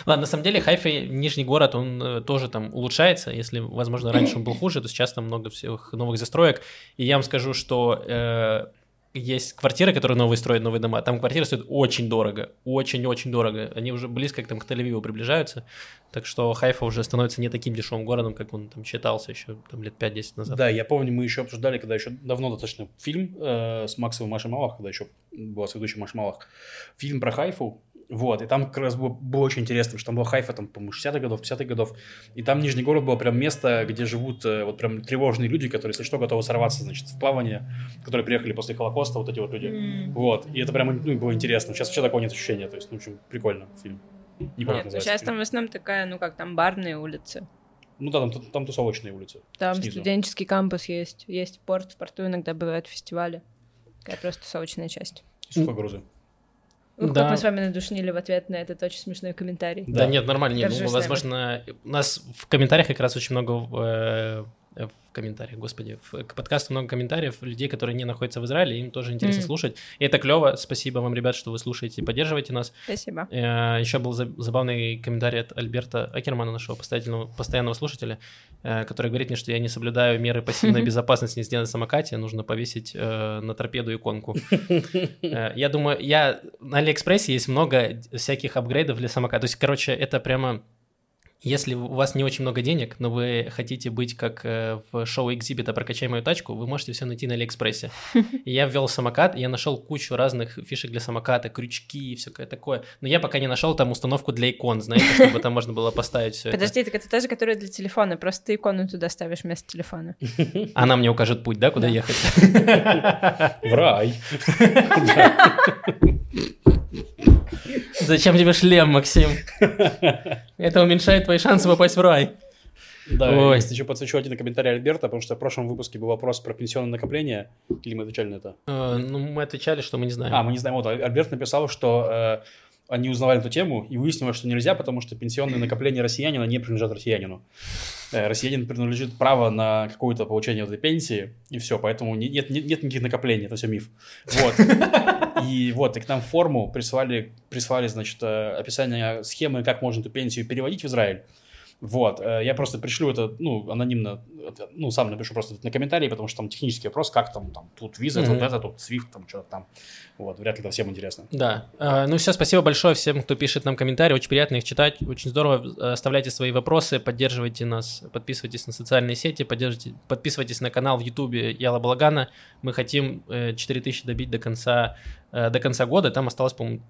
Ладно, на самом деле Хайфа, нижний город, он тоже там улучшается. Если, возможно, раньше он был хуже, то сейчас там много всех новых застроек. И я вам скажу, что э, есть квартиры, которые новые строят, новые дома. Там квартиры стоят очень дорого, очень-очень дорого. Они уже близко к, там, к Тель-Авиву приближаются. Так что Хайфа уже становится не таким дешевым городом, как он там считался еще там, лет 5-10 назад. Да, я помню, мы еще обсуждали, когда еще давно достаточно фильм э, с Максом и Машей Малах, когда еще была ведущая Маша Малах. Фильм про Хайфу. Вот, и там как раз было, было очень интересно, что там была Хайфа, там, по-моему, 60-х годов, 50-х годов, и там Нижний город было прям место, где живут э, вот прям тревожные люди, которые, если что, готовы сорваться, значит, в плавание, которые приехали после Холокоста, вот эти вот люди. Вот, и это прям ну, было интересно. Сейчас вообще такого нет ощущения, то есть, ну, общем, прикольно фильм. Не помню, Нет, называется сейчас фильм. там в основном такая, ну как, там барные улицы. Ну да, там, там тусовочные улицы. Там снизу. студенческий кампус есть, есть порт, в порту иногда бывают фестивали. Такая просто тусовочная часть. И сухогрузы. Ух, Да. как мы с вами надушнили в ответ на этот очень смешной комментарий. Да, Да. нет, нормально. Нет, ну, возможно, у нас в комментариях как раз очень много э, в комментариях, господи, в, к подкасту много комментариев людей, которые не находятся в Израиле, им тоже интересно Мгм. слушать. И это клево. Спасибо вам, ребят, что вы слушаете и поддерживаете нас. Спасибо. Э, Еще был за- забавный комментарий от Альберта Акермана, нашего постоянного, постоянного слушателя, э, который говорит мне, что я не соблюдаю меры пассивной безопасности езды на самокате, нужно повесить э, на торпеду иконку. Э, Я думаю, я на Алиэкспрессе есть много всяких апгрейдов для самоката. То есть, короче, это прямо... Если у вас не очень много денег, но вы хотите быть как э, в шоу Xzibit а «Прокачай мою тачку», вы можете все найти на Алиэкспрессе. Я ввел самокат, я нашел кучу разных фишек для самоката, крючки и всякое такое. Но я пока не нашел там установку для икон, знаете, чтобы там можно было поставить все. Подожди, так это та же, которая для телефона, просто ты икону туда ставишь вместо телефона. Она мне укажет путь, да, куда Да. ехать? В рай. Зачем тебе шлем, Максим? Это уменьшает твои шансы попасть в рай. Да, Ой. если еще подсвечу один комментарий Альберта, потому что в прошлом выпуске был вопрос про пенсионное накопление, или мы отвечали на это? Э, Ну, мы отвечали, что мы не знаем. А, мы не знаем. Вот, Альберт написал, что э, они узнавали эту тему, и выяснилось, что нельзя, потому что пенсионные накопления россиянина не принадлежат россиянину. Э, россиянин принадлежит право на какое-то получение этой пенсии, и все, поэтому не- нет, нет, нет никаких накоплений, это все миф. Вот. И вот, и к нам форму прислали, прислали, значит, э, описание схемы, как можно эту пенсию переводить в Израиль. Вот, э, я просто пришлю это, ну, анонимно, ну, сам напишу просто на комментарии, потому что там технический вопрос, как там, там, тут виза, тут Мгм. это, тут свифт, там, что-то там. Вот, вряд ли это всем интересно. Да. Э, Ну все, спасибо большое всем, кто пишет нам комментарии. Очень приятно их читать. Очень здорово. Э, Оставляйте свои вопросы, поддерживайте нас, подписывайтесь на социальные сети, поддержите, подписывайтесь на канал в Ютубе Яла Балагана. Мы хотим э, 4000 добить до конца, до конца года. Там осталось, по-моему,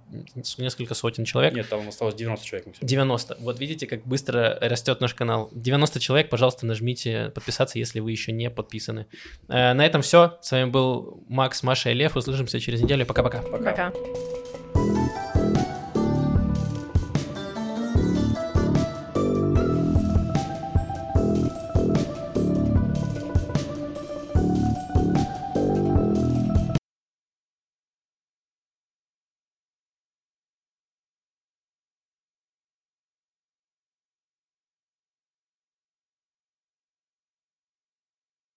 несколько сотен человек. Нет, там осталось 90 человек. на всё. 90. Вот видите, как быстро растет наш канал. 90 человек, пожалуйста, нажмите подписаться, если вы еще не подписаны. Э, На этом все. С вами был Макс, Маша и Лев. Услышимся через неделю. Пока-пока. Пока.